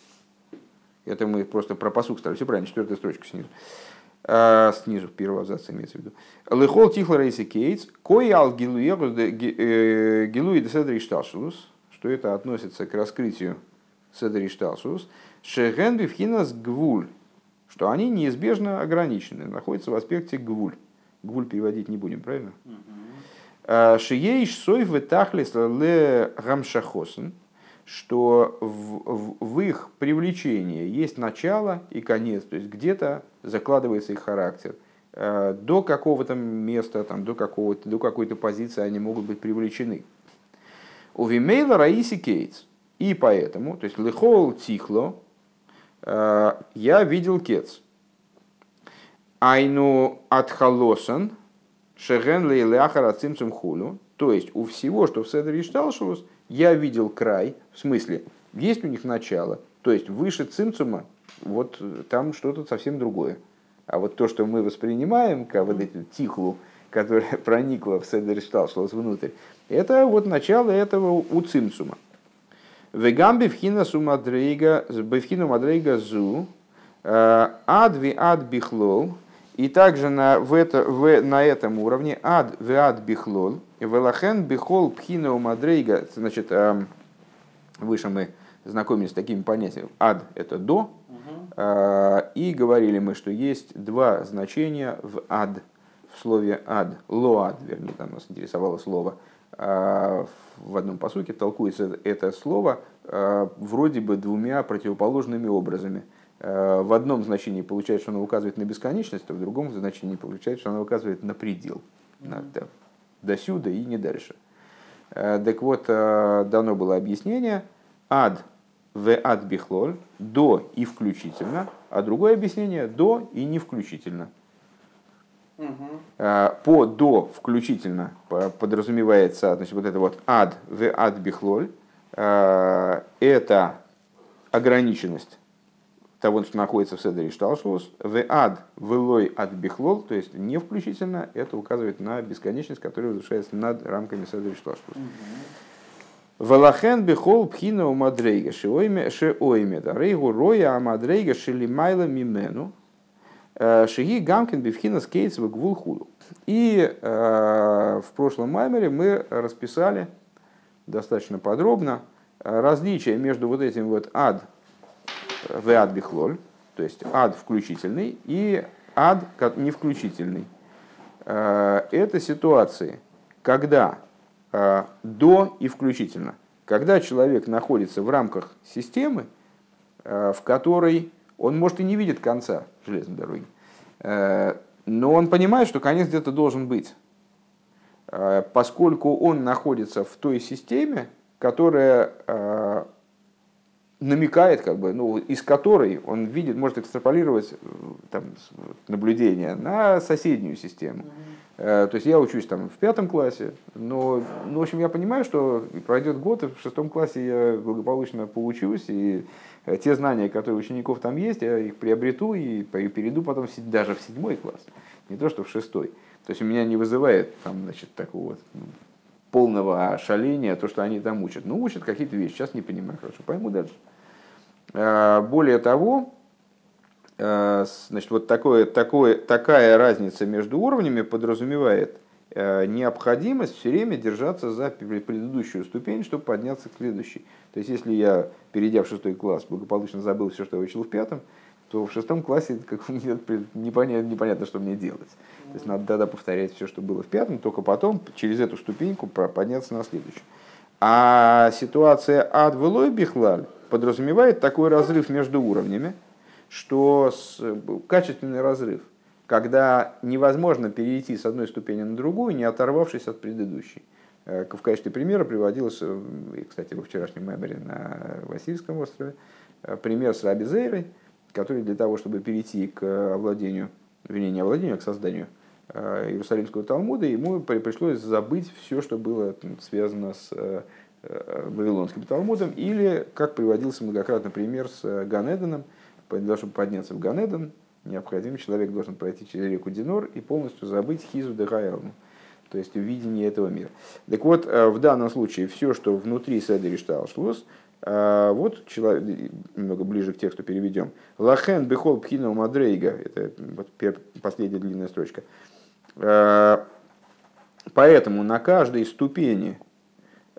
Это мы просто про посук стали. Все правильно, четвертая строчка снизу. А, снизу, первого абзаца имеется в виду. Лехол тихла рейси кейтс, кой ал гилуи э, седри шталшус, что это относится к раскрытию седри шталшус, шеген бифхинас гвуль, что они неизбежно ограничены, находятся в аспекте гвуль. Гвуль переводить не будем, правильно? А, Шиеиш сой вытахлис ле гамшахосен, что в, в, в их привлечении есть начало и конец, то есть где-то закладывается их характер. Э, до какого-то места, там, до, какого-то, до какой-то позиции они могут быть привлечены. У Вимейла Раиси Кейтс. И поэтому, то есть Лехол Тихло, э, я видел Кец. Айну Атхалосан, Шеген Лейляхара Цимцум Хулю. То есть у всего, что в Седре Шталшус, я видел край, в смысле, есть у них начало, то есть выше цимцума, вот там что-то совсем другое. А вот то, что мы воспринимаем, как вот эту тихлу, которая проникла в Седер Шталшлос внутрь, это вот начало этого у цимцума. Вегам бифхина сумадрейга, бифхину мадрейга зу, э, ад ви ад бихлол, и также на, в это, в, на этом уровне ад ви ад бихлол, Велахен бихол пхина мадрейга, значит, эм, выше мы знакомились с такими понятиями. Ад – это до, э, и говорили мы, что есть два значения в ад, в слове ад, лоад, вернее, там нас интересовало слово, э, в одном посуке толкуется это слово э, вроде бы двумя противоположными образами. В одном значении получается, что оно указывает на бесконечность, а в другом значении получается, что оно указывает на предел, на, до сюда и не дальше. Э, так вот, э, дано было объяснение ад в ад бихлоль, до и включительно, а другое объяснение до и не включительно. Угу. По до включительно подразумевается значит, вот это вот ад в ад бихлоль, это ограниченность того, что находится в Седере Шталшус, в ад, в лой ад бихлол, то есть не включительно, это указывает на бесконечность, которая возвышается над рамками Седере Шталшус. Валахен бихол пхина у мадрейга шеойме, да рейгу роя а мадрейга шелимайла мимену, э, шиги гамкин бифхина скейтс в гвул И э, в прошлом маймере мы расписали достаточно подробно различия между вот этим вот ад в ад бихлоль, то есть ад включительный, и ад не включительный. Э, это ситуации, когда э, до и включительно. Когда человек находится в рамках системы, э, в которой он, может, и не видит конца железной дороги, но он понимает, что конец где-то должен быть. Поскольку он находится в той системе, которая намекает, как бы, ну, из которой он видит, может экстраполировать э, там, наблюдение на соседнюю систему. Mm-hmm. То есть я учусь там в пятом классе, но, ну, в общем, я понимаю, что пройдет год, и в шестом классе я благополучно поучусь, и э, те знания, которые у учеников там есть, я их приобрету и перейду потом даже в седьмой класс, не то что в шестой. То есть у меня не вызывает там, значит, такого вот ну, полного ошаления то, что они там учат. Ну, учат какие-то вещи, сейчас не понимаю, хорошо, пойму дальше. А, более того, а, значит, вот такое, такое, такая разница между уровнями подразумевает а, необходимость все время держаться за предыдущую ступень, чтобы подняться к следующей. То есть, если я, перейдя в шестой класс, благополучно забыл все, что я учил в пятом, то в шестом классе как непонятно, непонятно, что мне делать. То есть надо тогда повторять все, что было в пятом, только потом через эту ступеньку подняться на следующую. А ситуация ад вылой бихлаль подразумевает такой разрыв между уровнями, что с, качественный разрыв, когда невозможно перейти с одной ступени на другую, не оторвавшись от предыдущей. Э, в качестве примера приводилось, э, и, кстати, во вчерашнем меморе на Васильском острове, э, пример с Раби Зейрой, который для того, чтобы перейти к овладению, вернее, не овладению, а к созданию Э, Иерусалимского Талмуда, ему пришлось забыть все, что было связано с э, э, Вавилонским Талмудом, или, как приводился многократно пример с Ганеденом, для того, чтобы подняться в Ганеден, необходим человек должен пройти через реку Динор и полностью забыть Хизу де Гаэлну, то есть видение этого мира. Так вот, в данном случае все, что внутри Седери Шталшлус, вот человек, немного ближе к тексту переведем. Лахен бехол пхина мадрейга, это вот последняя длинная строчка. Э, поэтому на каждой ступени,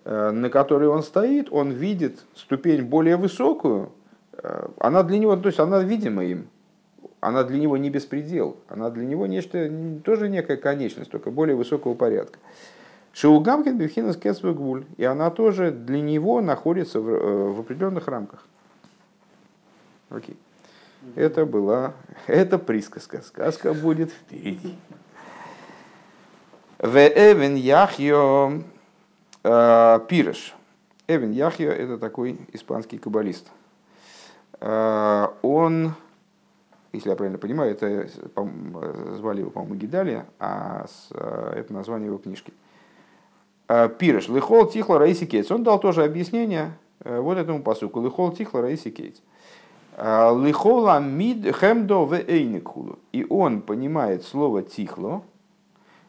э, на которой он стоит, он видит ступень более высокую, она для него, то есть она видима им, она для него не беспредел, она для него нечто, тоже некая конечность, только более высокого порядка. Шиугамкин Бифхинас Кесвегуль, и она тоже для него находится в, в определенных рамках. Окей. Это была, это присказка, сказка будет впереди. В Эвен Яхьо э, Пиреш. Эвен Яхьо – это такой испанский каббалист. Э, он, если я правильно понимаю, это звали его, по-моему, Гидалия, а э, это название его книжки. Пиреш. Лихол Тихла Раиси Кейтс. Он дал тоже объяснение вот этому посуку. Лихол Тихла Раиси Кейтс. Лихола мид хемдо в эйникулу. И он понимает слово тихло,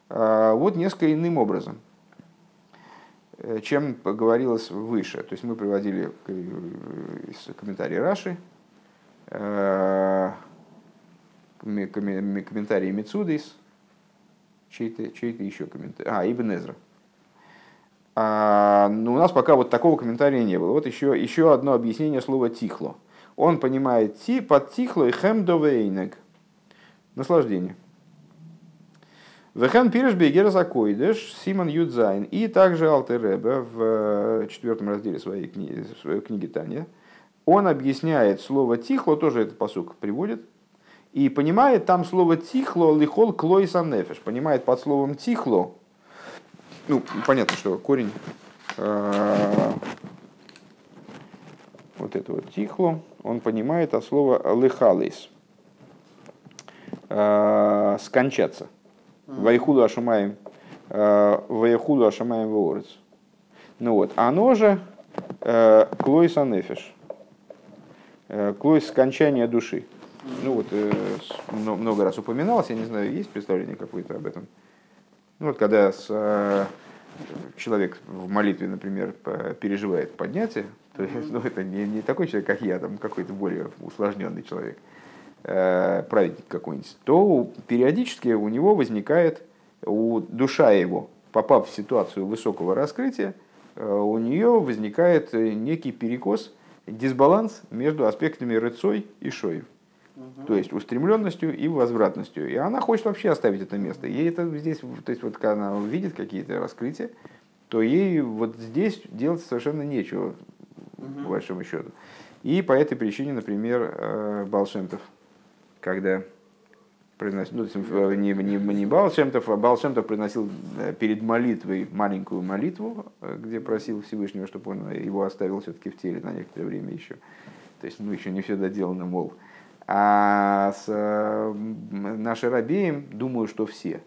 вот несколько иным образом, э, чем говорилось выше. То есть мы приводили из комментария Раши, э, комментарии Мецудис, чей-то, чей-то еще комментарий, а, Ибн Эзра. А, но у нас пока вот такого комментария не было. Вот еще, еще одно объяснение слова «тихло». Он понимает ти, под «тихло» и «хемдовейнег» – наслаждение. Вехан пиреш бегер закойдеш Симон Юдзайн и также Алтеребе в э, четвертом разделе своей книги, своей книги Таня. Он объясняет слово тихло, тоже этот посук приводит, и понимает там слово тихло лихол клой нефеш. Понимает под словом тихло, ну, понятно, что корень э, вот это вот тихло, он понимает от слова лихалейс, э, скончаться. Вайхуду Ашамаем, э, Вайхуду Ашамаем Ворец. Ну вот, оно же э, Клойс Анефиш, э, Клойс скончания души. Ну вот, много раз упоминалось, я не знаю, есть представление какое-то об этом. Ну вот, когда с, человек в молитве, например, переживает поднятие, то есть, ну, это не, не такой человек, как я, там какой-то более усложненный человек – Э, праведник какой-нибудь, то периодически у него возникает, у душа его, попав в ситуацию высокого раскрытия, э, у нее возникает некий перекос, дисбаланс между аспектами рыцой и шоев. Угу. То есть устремленностью и возвратностью. И она хочет вообще оставить это место. Ей это здесь, то есть вот когда она видит какие-то раскрытия, то ей вот здесь делать совершенно нечего, угу. по большому счету. И по этой причине, например, э, Балшемтов когда произносил, ну, не, не, не Балшемтов, а Балшемтов приносил э, перед молитвой маленькую молитву, э, где просил Всевышнего, чтобы он его оставил все-таки в теле на некоторое время еще. То есть, ну, еще не все доделано, мол. А с э, нашей рабеем, думаю, что все,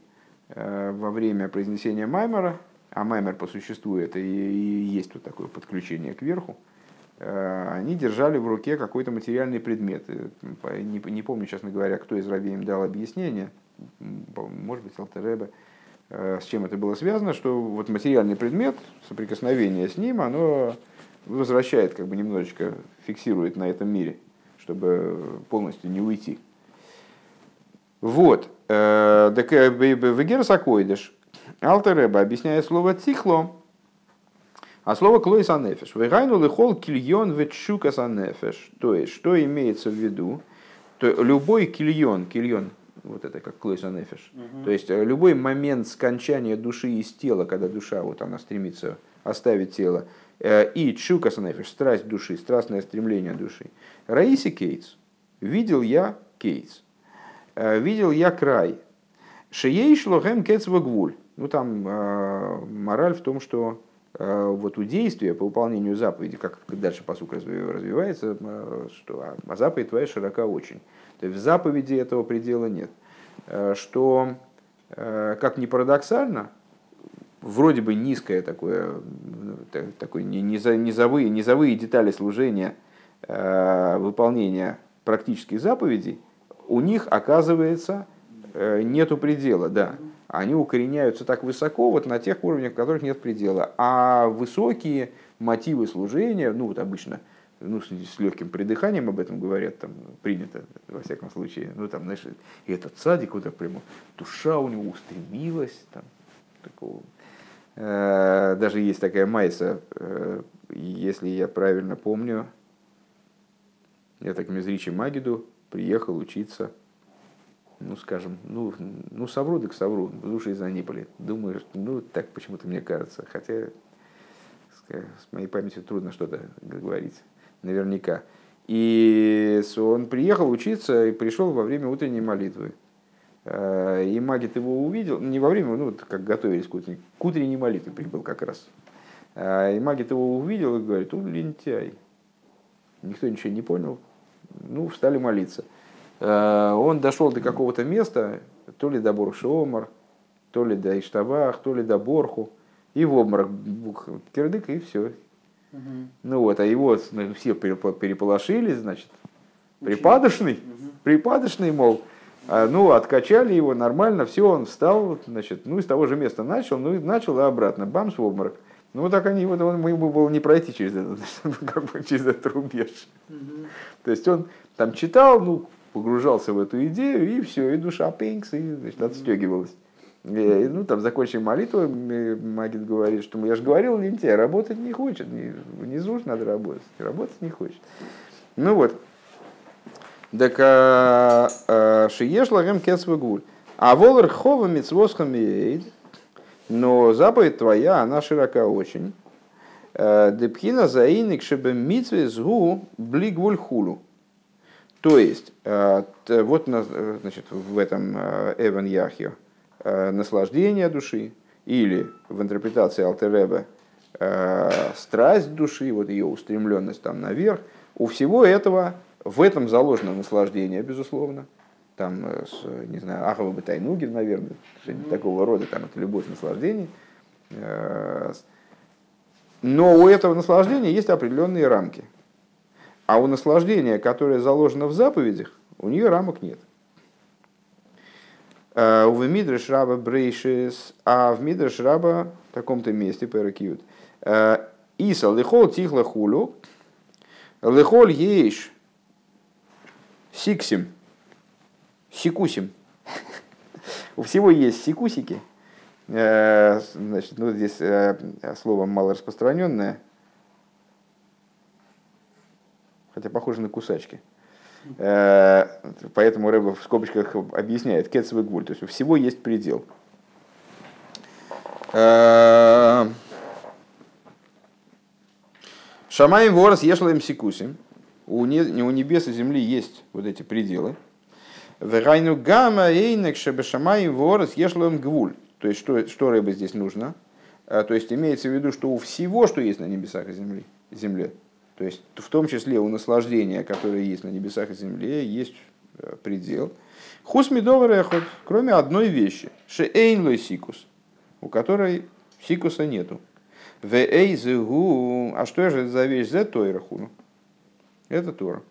во время произнесения Маймера, а Маймер по существу это и, и есть вот такое подключение к верху, Э, они держали в руке какой-то материальный предмет. Не, не помню, честно говоря, кто из раввиев дал объяснение. может быть, Алтеребе, с чем это было связано, что вот материальный предмет, соприкосновение с ним, оно возвращает, как бы немножечко фиксирует на этом мире, чтобы полностью не уйти. Вот. Вегерас Акойдыш. Алтереба объясняет слово тихло, а слово клойс анефеш. Вегайну лихол кильон ветшукас анефеш. То есть, что имеется в виду? То любой кильон, кильон, вот это как клойс анефеш. Угу. То есть, любой момент скончания души из тела, когда душа вот она стремится оставить тело, и чукас анефеш, страсть души, страстное стремление души. Раиси Кейтс. Видел я Кейтс. Видел я край. Шией шлохем кецвагвуль. Ну там э, мораль в том, что э, вот у действия по выполнению заповеди, как дальше посук развивается, э, что а, а заповедь твоя широка очень. То есть в заповеди этого предела нет. Э, что, э, как ни парадоксально, вроде бы низкое такое, такое низовые, низовые детали служения, э, выполнения практических заповедей, у них оказывается э, нету предела, да они укореняются так высоко вот на тех уровнях, в которых нет предела. А высокие мотивы служения, ну вот обычно, ну, с, с легким придыханием об этом говорят, там принято, во всяком случае, ну там, знаешь, этот садик, вот так прямо, душа у него устремилась, там, такого. Э, даже есть такая майса, э, если я правильно помню, я так Мезричи Магиду приехал учиться ну, скажем, ну, ну совру так совру, души из Аниполи. Думаю, ну, так почему-то мне кажется. Хотя с моей памятью трудно что-то говорить, наверняка. И он приехал учиться и пришел во время утренней молитвы. Э, и Магит его увидел, не во время, ну, как готовились к утренней, к утренней молитве прибыл как раз. Э, и Магит его увидел и говорит, он лентяй. Никто ничего не понял. Ну, встали молиться. Э, он дошел до какого-то места, то ли до Боршомар, то ли до Иштабах, то ли до Борху, и в обморок кирдык, и все. Угу. Ну вот, а его ну, все переполошили, значит, припадочный, угу. припадочный, мол, ну, откачали его нормально, все, он встал, значит, ну, из того же места начал, ну, и начал, и обратно, бамс в обморок. Ну, так они, вот, он, ему было не пройти через этот, как бы, через этот рубеж. Угу. То есть он там читал, ну, погружался в эту идею, и все, и душа пинкс, и значит, отстегивалась. И, ну, там, закончив молитву, Магит говорит, что я же говорил, лентяй, работать не хочет, внизу же надо работать, работать не хочет. Ну вот. Так а, а, шиеш лагем кецвагуль. А волер хова мицвосхам но заповедь твоя, она широка очень. Э, Депхина заиник шебе митве згу блигвуль хулу. То есть, э, вот э, значит, в этом э, Эван Яхьо наслаждение души, или в интерпретации Алтереба страсть души, вот ее устремленность там наверх, у всего этого, в этом заложено наслаждение, безусловно. Там, не знаю, Ахова Батайнугин, наверное, что-нибудь такого рода, там это любовь, наслаждение. Но у этого наслаждения есть определенные рамки – а у наслаждения, которое заложено в заповедях, у нее рамок нет. У Мидреш Раба Брейшис, а в Мидреш Раба в таком-то месте перекьют. Иса лихол тихла хулю, лихол ейш сиксим, сикусим. У всего есть сикусики. А, значит, ну, здесь слово малораспространенное – хотя похоже на кусачки. Э, поэтому Рэба в скобочках объясняет кецовый гвуль, то есть у всего есть предел. Э, Шамаем ворос ешлаем сикусим. У небес и земли есть вот эти пределы. Верайну гамма эйнек шебе шамаем ворос ешлаем гвуль. То есть что, что Рэба здесь нужно? Э, то есть имеется в виду, что у всего, что есть на небесах и земле, земле то есть в том числе у наслаждения, которое есть на небесах и земле, есть э, предел. Хус медовый кроме одной вещи. Шеэйн сикус, у которой сикуса нету. Вэйзэгу, а что же это за вещь? За тойрахуну. Это Тора.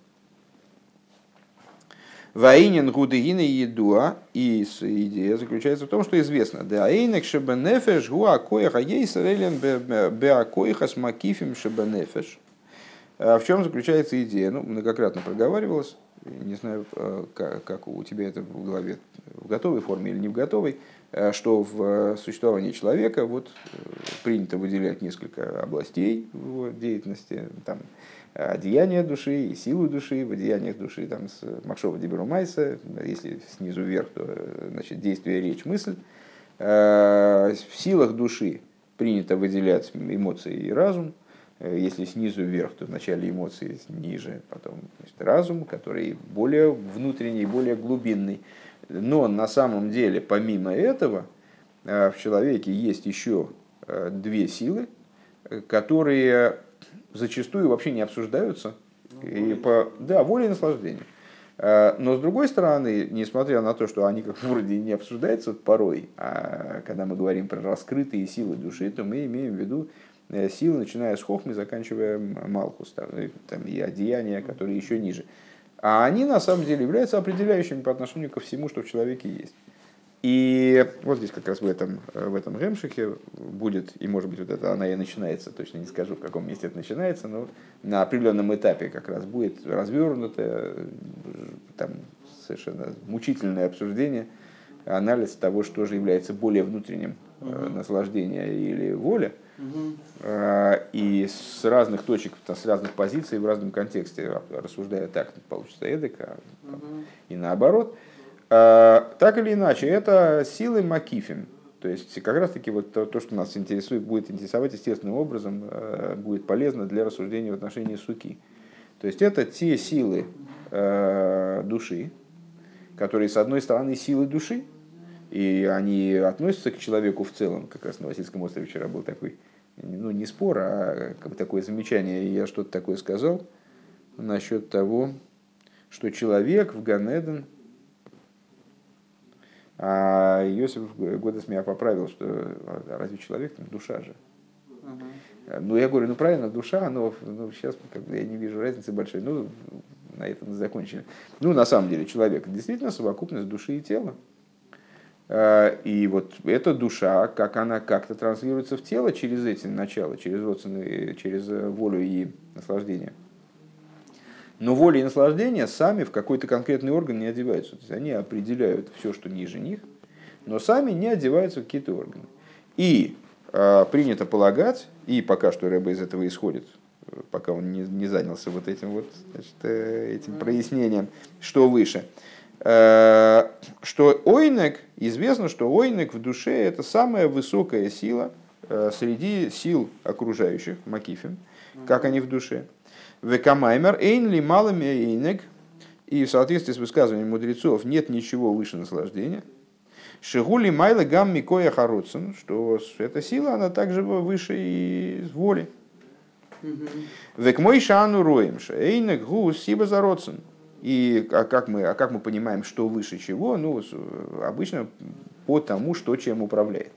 Ваинин гудыгина едуа, и идея заключается в том, что известно. Да айнек шебенефеш гуа коиха ейсрелен беакоиха с макифим шебенефеш. В чем заключается идея? Ну, многократно проговаривалось. Не знаю, как у тебя это в голове, в готовой форме или не в готовой, что в существовании человека вот принято выделять несколько областей его деятельности. Там, одеяние души и силу души, в одеяниях души там, с Макшова Диберу если снизу вверх, то значит, действие, речь, мысль. Э, в силах души принято выделять эмоции и разум, э, если снизу вверх, то вначале эмоции ниже, потом значит, разум, который более внутренний, более глубинный. Но на самом деле, помимо этого, э, в человеке есть еще две силы, которые зачастую вообще не обсуждаются. Ну, и по, да, воля и наслаждение. А, но с другой стороны, несмотря на то, что они как вроде не обсуждаются порой, а когда мы говорим про раскрытые силы души, то мы имеем в виду э, силы, начиная с хохмы, заканчивая малхус, там, там, и одеяния, которые еще ниже. А они на самом деле являются определяющими по отношению ко всему, что в человеке есть. И вот здесь как раз в этом, в этом ремшихе будет, и может быть вот это она и начинается, точно не скажу, в каком месте это начинается, но на определенном этапе как раз будет развернуто там совершенно мучительное обсуждение, анализ того, что же является более внутренним uh наслаждение или воля, uh и с разных точек, с разных позиций, в разном контексте, рассуждая так, получится эдак, а, uh и наоборот – а, так или иначе, это силы Макифим. То есть, как раз таки, вот то, что нас интересует, будет интересовать естественным образом, э, будет полезно для рассуждения в отношении суки. То есть, это те силы э, души, которые, с одной стороны, силы души, и они относятся к человеку в целом. Как раз на Васильском острове вчера был такой, ну, не спор, а как бы такое замечание. Я что-то такое сказал насчет того, что человек в Ганеден – а Иосиф Годес меня поправил, что а разве человек там душа же? Uh-huh. Ну, я говорю, ну правильно, душа, но ну, сейчас как бы, я не вижу разницы большой. Ну, на этом закончили. Ну, на самом деле, человек действительно совокупность души и тела. А, и вот эта душа, как она как-то транслируется в тело через эти начала, через родственные, через волю и наслаждение. Но воля и наслаждение сами в какой-то конкретный орган не одеваются. То есть они определяют все, что ниже них, но сами не одеваются в какие-то органы. И э, принято полагать, и пока что Рэба из этого исходит, пока он не, не занялся вот этим вот значит, э, этим прояснением, что выше, э, что ойнек, известно, что ойнек в душе это самая высокая сила э, среди сил окружающих, макифим, как они в душе. Векамаймер, эйн ли малыми эйнек, и в соответствии с высказыванием мудрецов нет ничего выше наслаждения. Шигули майла гам микоя хароцин, что эта сила, она также выше и воли. Век мой шану роемша, эйнек гу сиба зароцин. И а как, мы, а как мы понимаем, что выше чего? Ну, обычно по тому, что чем управляет.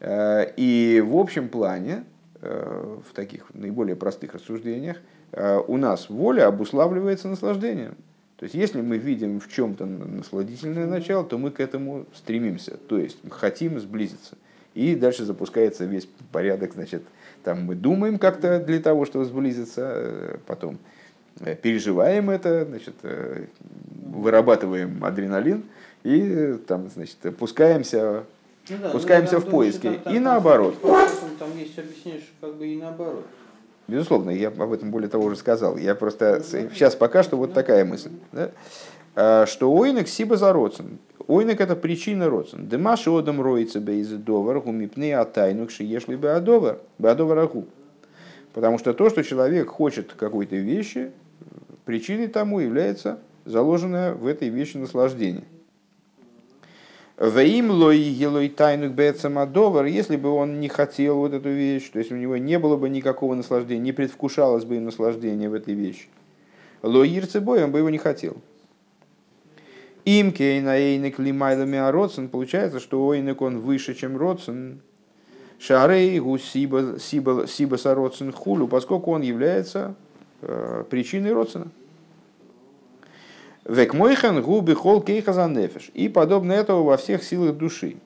Э, и в общем плане в таких наиболее простых рассуждениях, э, у нас воля обуславливается наслаждением. То есть, если мы видим в чем-то насладительное начало, то мы к этому стремимся, то есть хотим сблизиться. И дальше запускается весь порядок, значит, там мы думаем как-то для того, чтобы сблизиться, э, потом переживаем это, значит, вырабатываем адреналин и там, значит, пускаемся ну да, пускаемся в поиски. И наоборот. Там есть объяснение, что как бы и наоборот. Безусловно, я об этом более того уже сказал. Я просто ну, сейчас пока что вот такая мысль. Да? А, что ойнек сиба за родцем. Ойнек это причина родцем. Демаши одам роится бейз довар, гумипны атайнук шиешли бы адовар, адовараху. Потому что то, что человек хочет какой-то вещи, причиной тому является заложенное в этой вещи наслаждение. Ваим лой елой тайнук бецамадовар, если бы он не хотел вот эту вещь, то есть у него не было бы никакого наслаждения, не предвкушалось бы им наслаждение в этой вещи. Лоир цебой, он бы его не хотел. Им кейна эйнек лимайлами родсен, получается, что ойнек он выше, чем родсен. Шарей гу сиба, сиба, сиба сародсен хулю, поскольку он является э, причиной родсена. Век мойхан губи хол кейха. И подобно этого во всех силах души.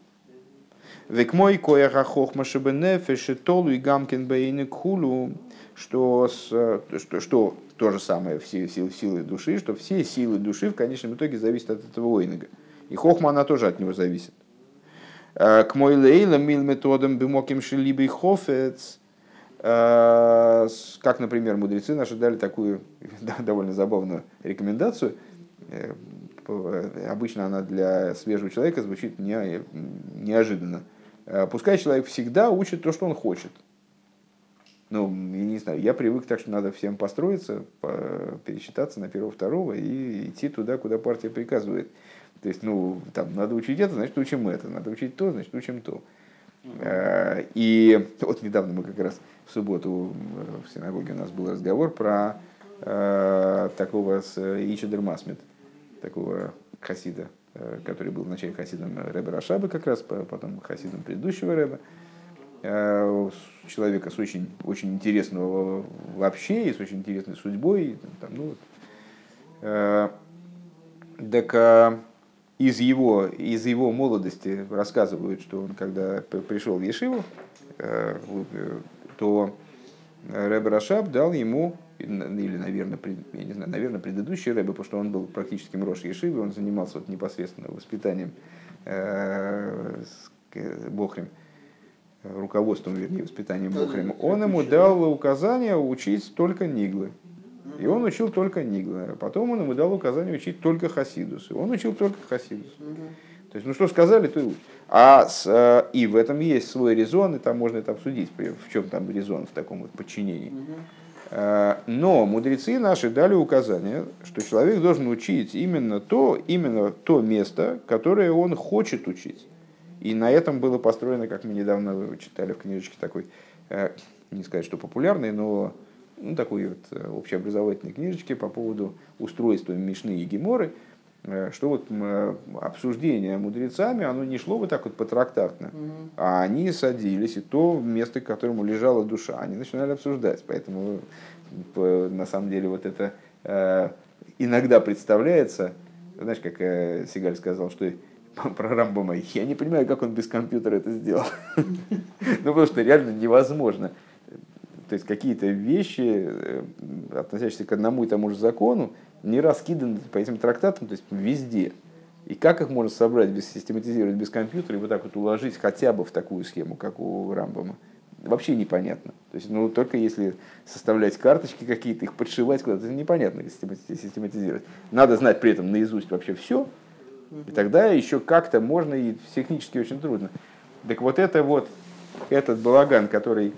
Век мой кояха хохма шибе нефеш и толу и гамкин бейны кхулу. Что, что, что то же самое все силы, силы души, что все силы души в конечном итоге зависят от этого ойнага. И хохма она тоже от него зависит. К мой лейла мил методом бимоким шелибей хофец. Как, например, мудрецы наши дали такую довольно забавную рекомендацию – Э, обычно она для свежего человека звучит не, неожиданно. Э, пускай человек всегда учит то, что он хочет. Ну, я не знаю, я привык так, что надо всем построиться, пересчитаться на первого-второго и идти туда, куда партия приказывает. То есть, ну, там, надо учить это, значит, учим это, надо учить то, значит, учим то. Э, и вот недавно мы как раз в субботу в синагоге у нас был разговор про такого с Ичидер Масмит такого хасида, э, который был вначале хасидом Рэба Рашаба как раз, потом хасидом предыдущего Рэба, э, человека с очень, очень интересного вообще и с очень интересной судьбой. Там, ну, вот. Э, так из его, из его молодости рассказывают, что он когда пришел в Ешиву, то Рэб Рашаб дал ему или, наверное, я не знаю, наверное, предыдущий Рэбе, потому что он был практически Мрош Ешивы, он занимался вот непосредственно воспитанием э, Бохрем, руководством, вернее, воспитанием Бохрем. Он ему дал указание учить только Ниглы. И он учил только Ниглы. Потом он ему дал указание учить только Хасидус. И он учил только Хасидус. То есть, ну что сказали, то и учит. А с, э, и в этом есть свой резон, и там можно это обсудить, в чем там резон в таком вот подчинении. Э, но мудрецы наши дали указание, что человек должен учить именно то, именно то место, которое он хочет учить. И на этом было построено, как мы недавно читали в книжечке такой, э, не сказать, что популярный, но ну, такой вот общеобразовательной книжечки по поводу устройства Мишны и Геморы, что вот обсуждение мудрецами, оно не шло вот так вот потрактатно, mm-hmm. а они садились, и то место, к которому лежала душа, они начинали обсуждать. Поэтому на самом деле вот это э, иногда представляется, знаешь, как э, Сигаль сказал, что про Рамбома, я не понимаю, как он без компьютера это сделал. Ну, потому что реально невозможно. То есть какие-то вещи, э, относящиеся к одному и тому же закону, не раскиданы по этим трактатам, то есть везде. И как их можно собрать, без, систематизировать без компьютера и вот так вот уложить хотя бы в такую схему, как у Рамбома? вообще непонятно. То есть, ну, только если составлять карточки какие-то, их подшивать куда-то, это непонятно систематизировать. Надо знать при этом наизусть вообще все, и тогда еще как-то можно и технически очень трудно. Так вот это вот, этот балаган, который,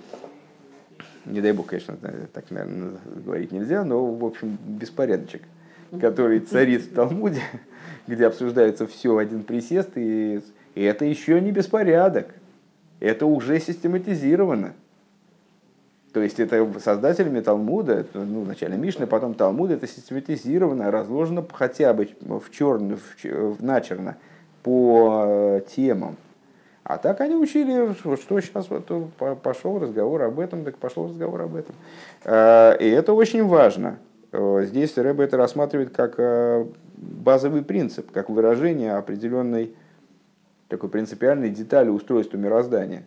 не дай бог, конечно, так, наверное, говорить нельзя, но, в общем, беспорядочек, который царит в Талмуде, где обсуждается все в один присест, и, и это еще не беспорядок это уже систематизировано. То есть это создателями Талмуда, ну, вначале Мишны, потом Талмуда, это систематизировано, разложено хотя бы в черно, в, начерно по э, темам. А так они учили, что сейчас вот пошел разговор об этом, так пошел разговор об этом. Э, и это очень важно. Э, здесь Рэбе это рассматривает как базовый принцип, как выражение определенной такой принципиальной детали устройства мироздания,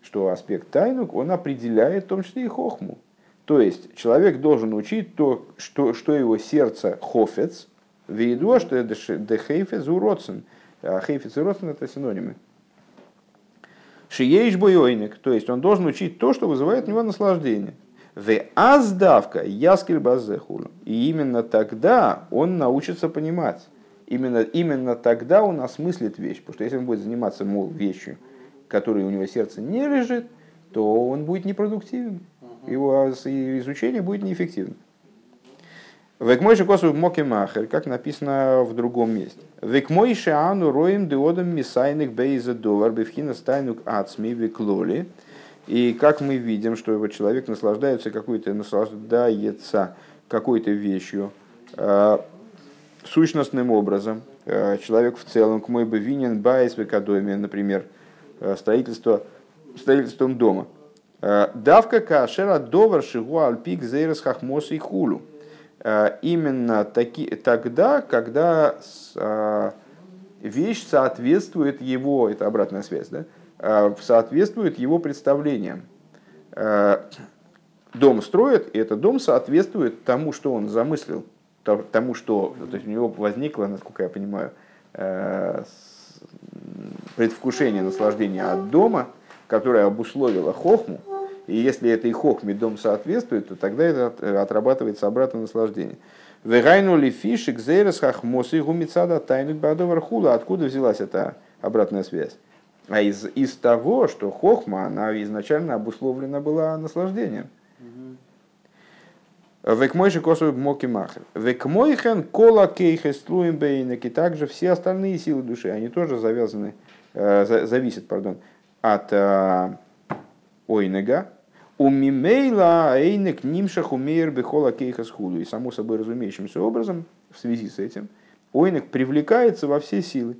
что аспект тайнук, он определяет в том числе и хохму. То есть человек должен учить то, что, что его сердце хофец, виду, что это хейфец уродцен. А хейфец и уродцен это синонимы. Шиеиш бойойник, то есть он должен учить то, что вызывает у него наслаждение. В аздавка яскель базехулу. И именно тогда он научится понимать именно, именно тогда он осмыслит вещь. Потому что если он будет заниматься, мол, вещью, которой у него сердце не лежит, то он будет непродуктивен. Его изучение будет неэффективным. Векмойши косу моки махер, как написано в другом месте. Векмойши ану роем диодом мисайных бейза довар бифхина стайнук ацми веклоли. И как мы видим, что его человек наслаждается какой-то, наслаждается какой-то вещью, э, сущностным образом. Э, человек в целом, к мой бы винен байс в например, э, строительство, строительством дома. Давка кашера довар шигу альпик зейрес хахмос и хулу. Именно таки, тогда, когда вещь соответствует его, это обратная связь, да, соответствует его представлениям. Дом строит, и этот дом соответствует тому, что он замыслил, тому, что то есть у него возникло, насколько я понимаю, предвкушение наслаждения от дома, которое обусловило хохму, и если этой хохме дом соответствует, то тогда это отрабатывается обратное наслаждение. Вегайну ли фишек зейрес хахмос и гумицада тайнук бадовар хула. Откуда взялась эта обратная связь? А из, из того, что хохма, она изначально обусловлена была наслаждением. Век мой же косу моки махер. Век мой хен кола кейхес бейнеки. Также все остальные силы души, они тоже завязаны, э, зависят, пардон, от э, ойнега. У мимейла эйнек нимшах умеер бехола кейхас худу. И само собой разумеющимся образом, в связи с этим, ойнек привлекается во все силы.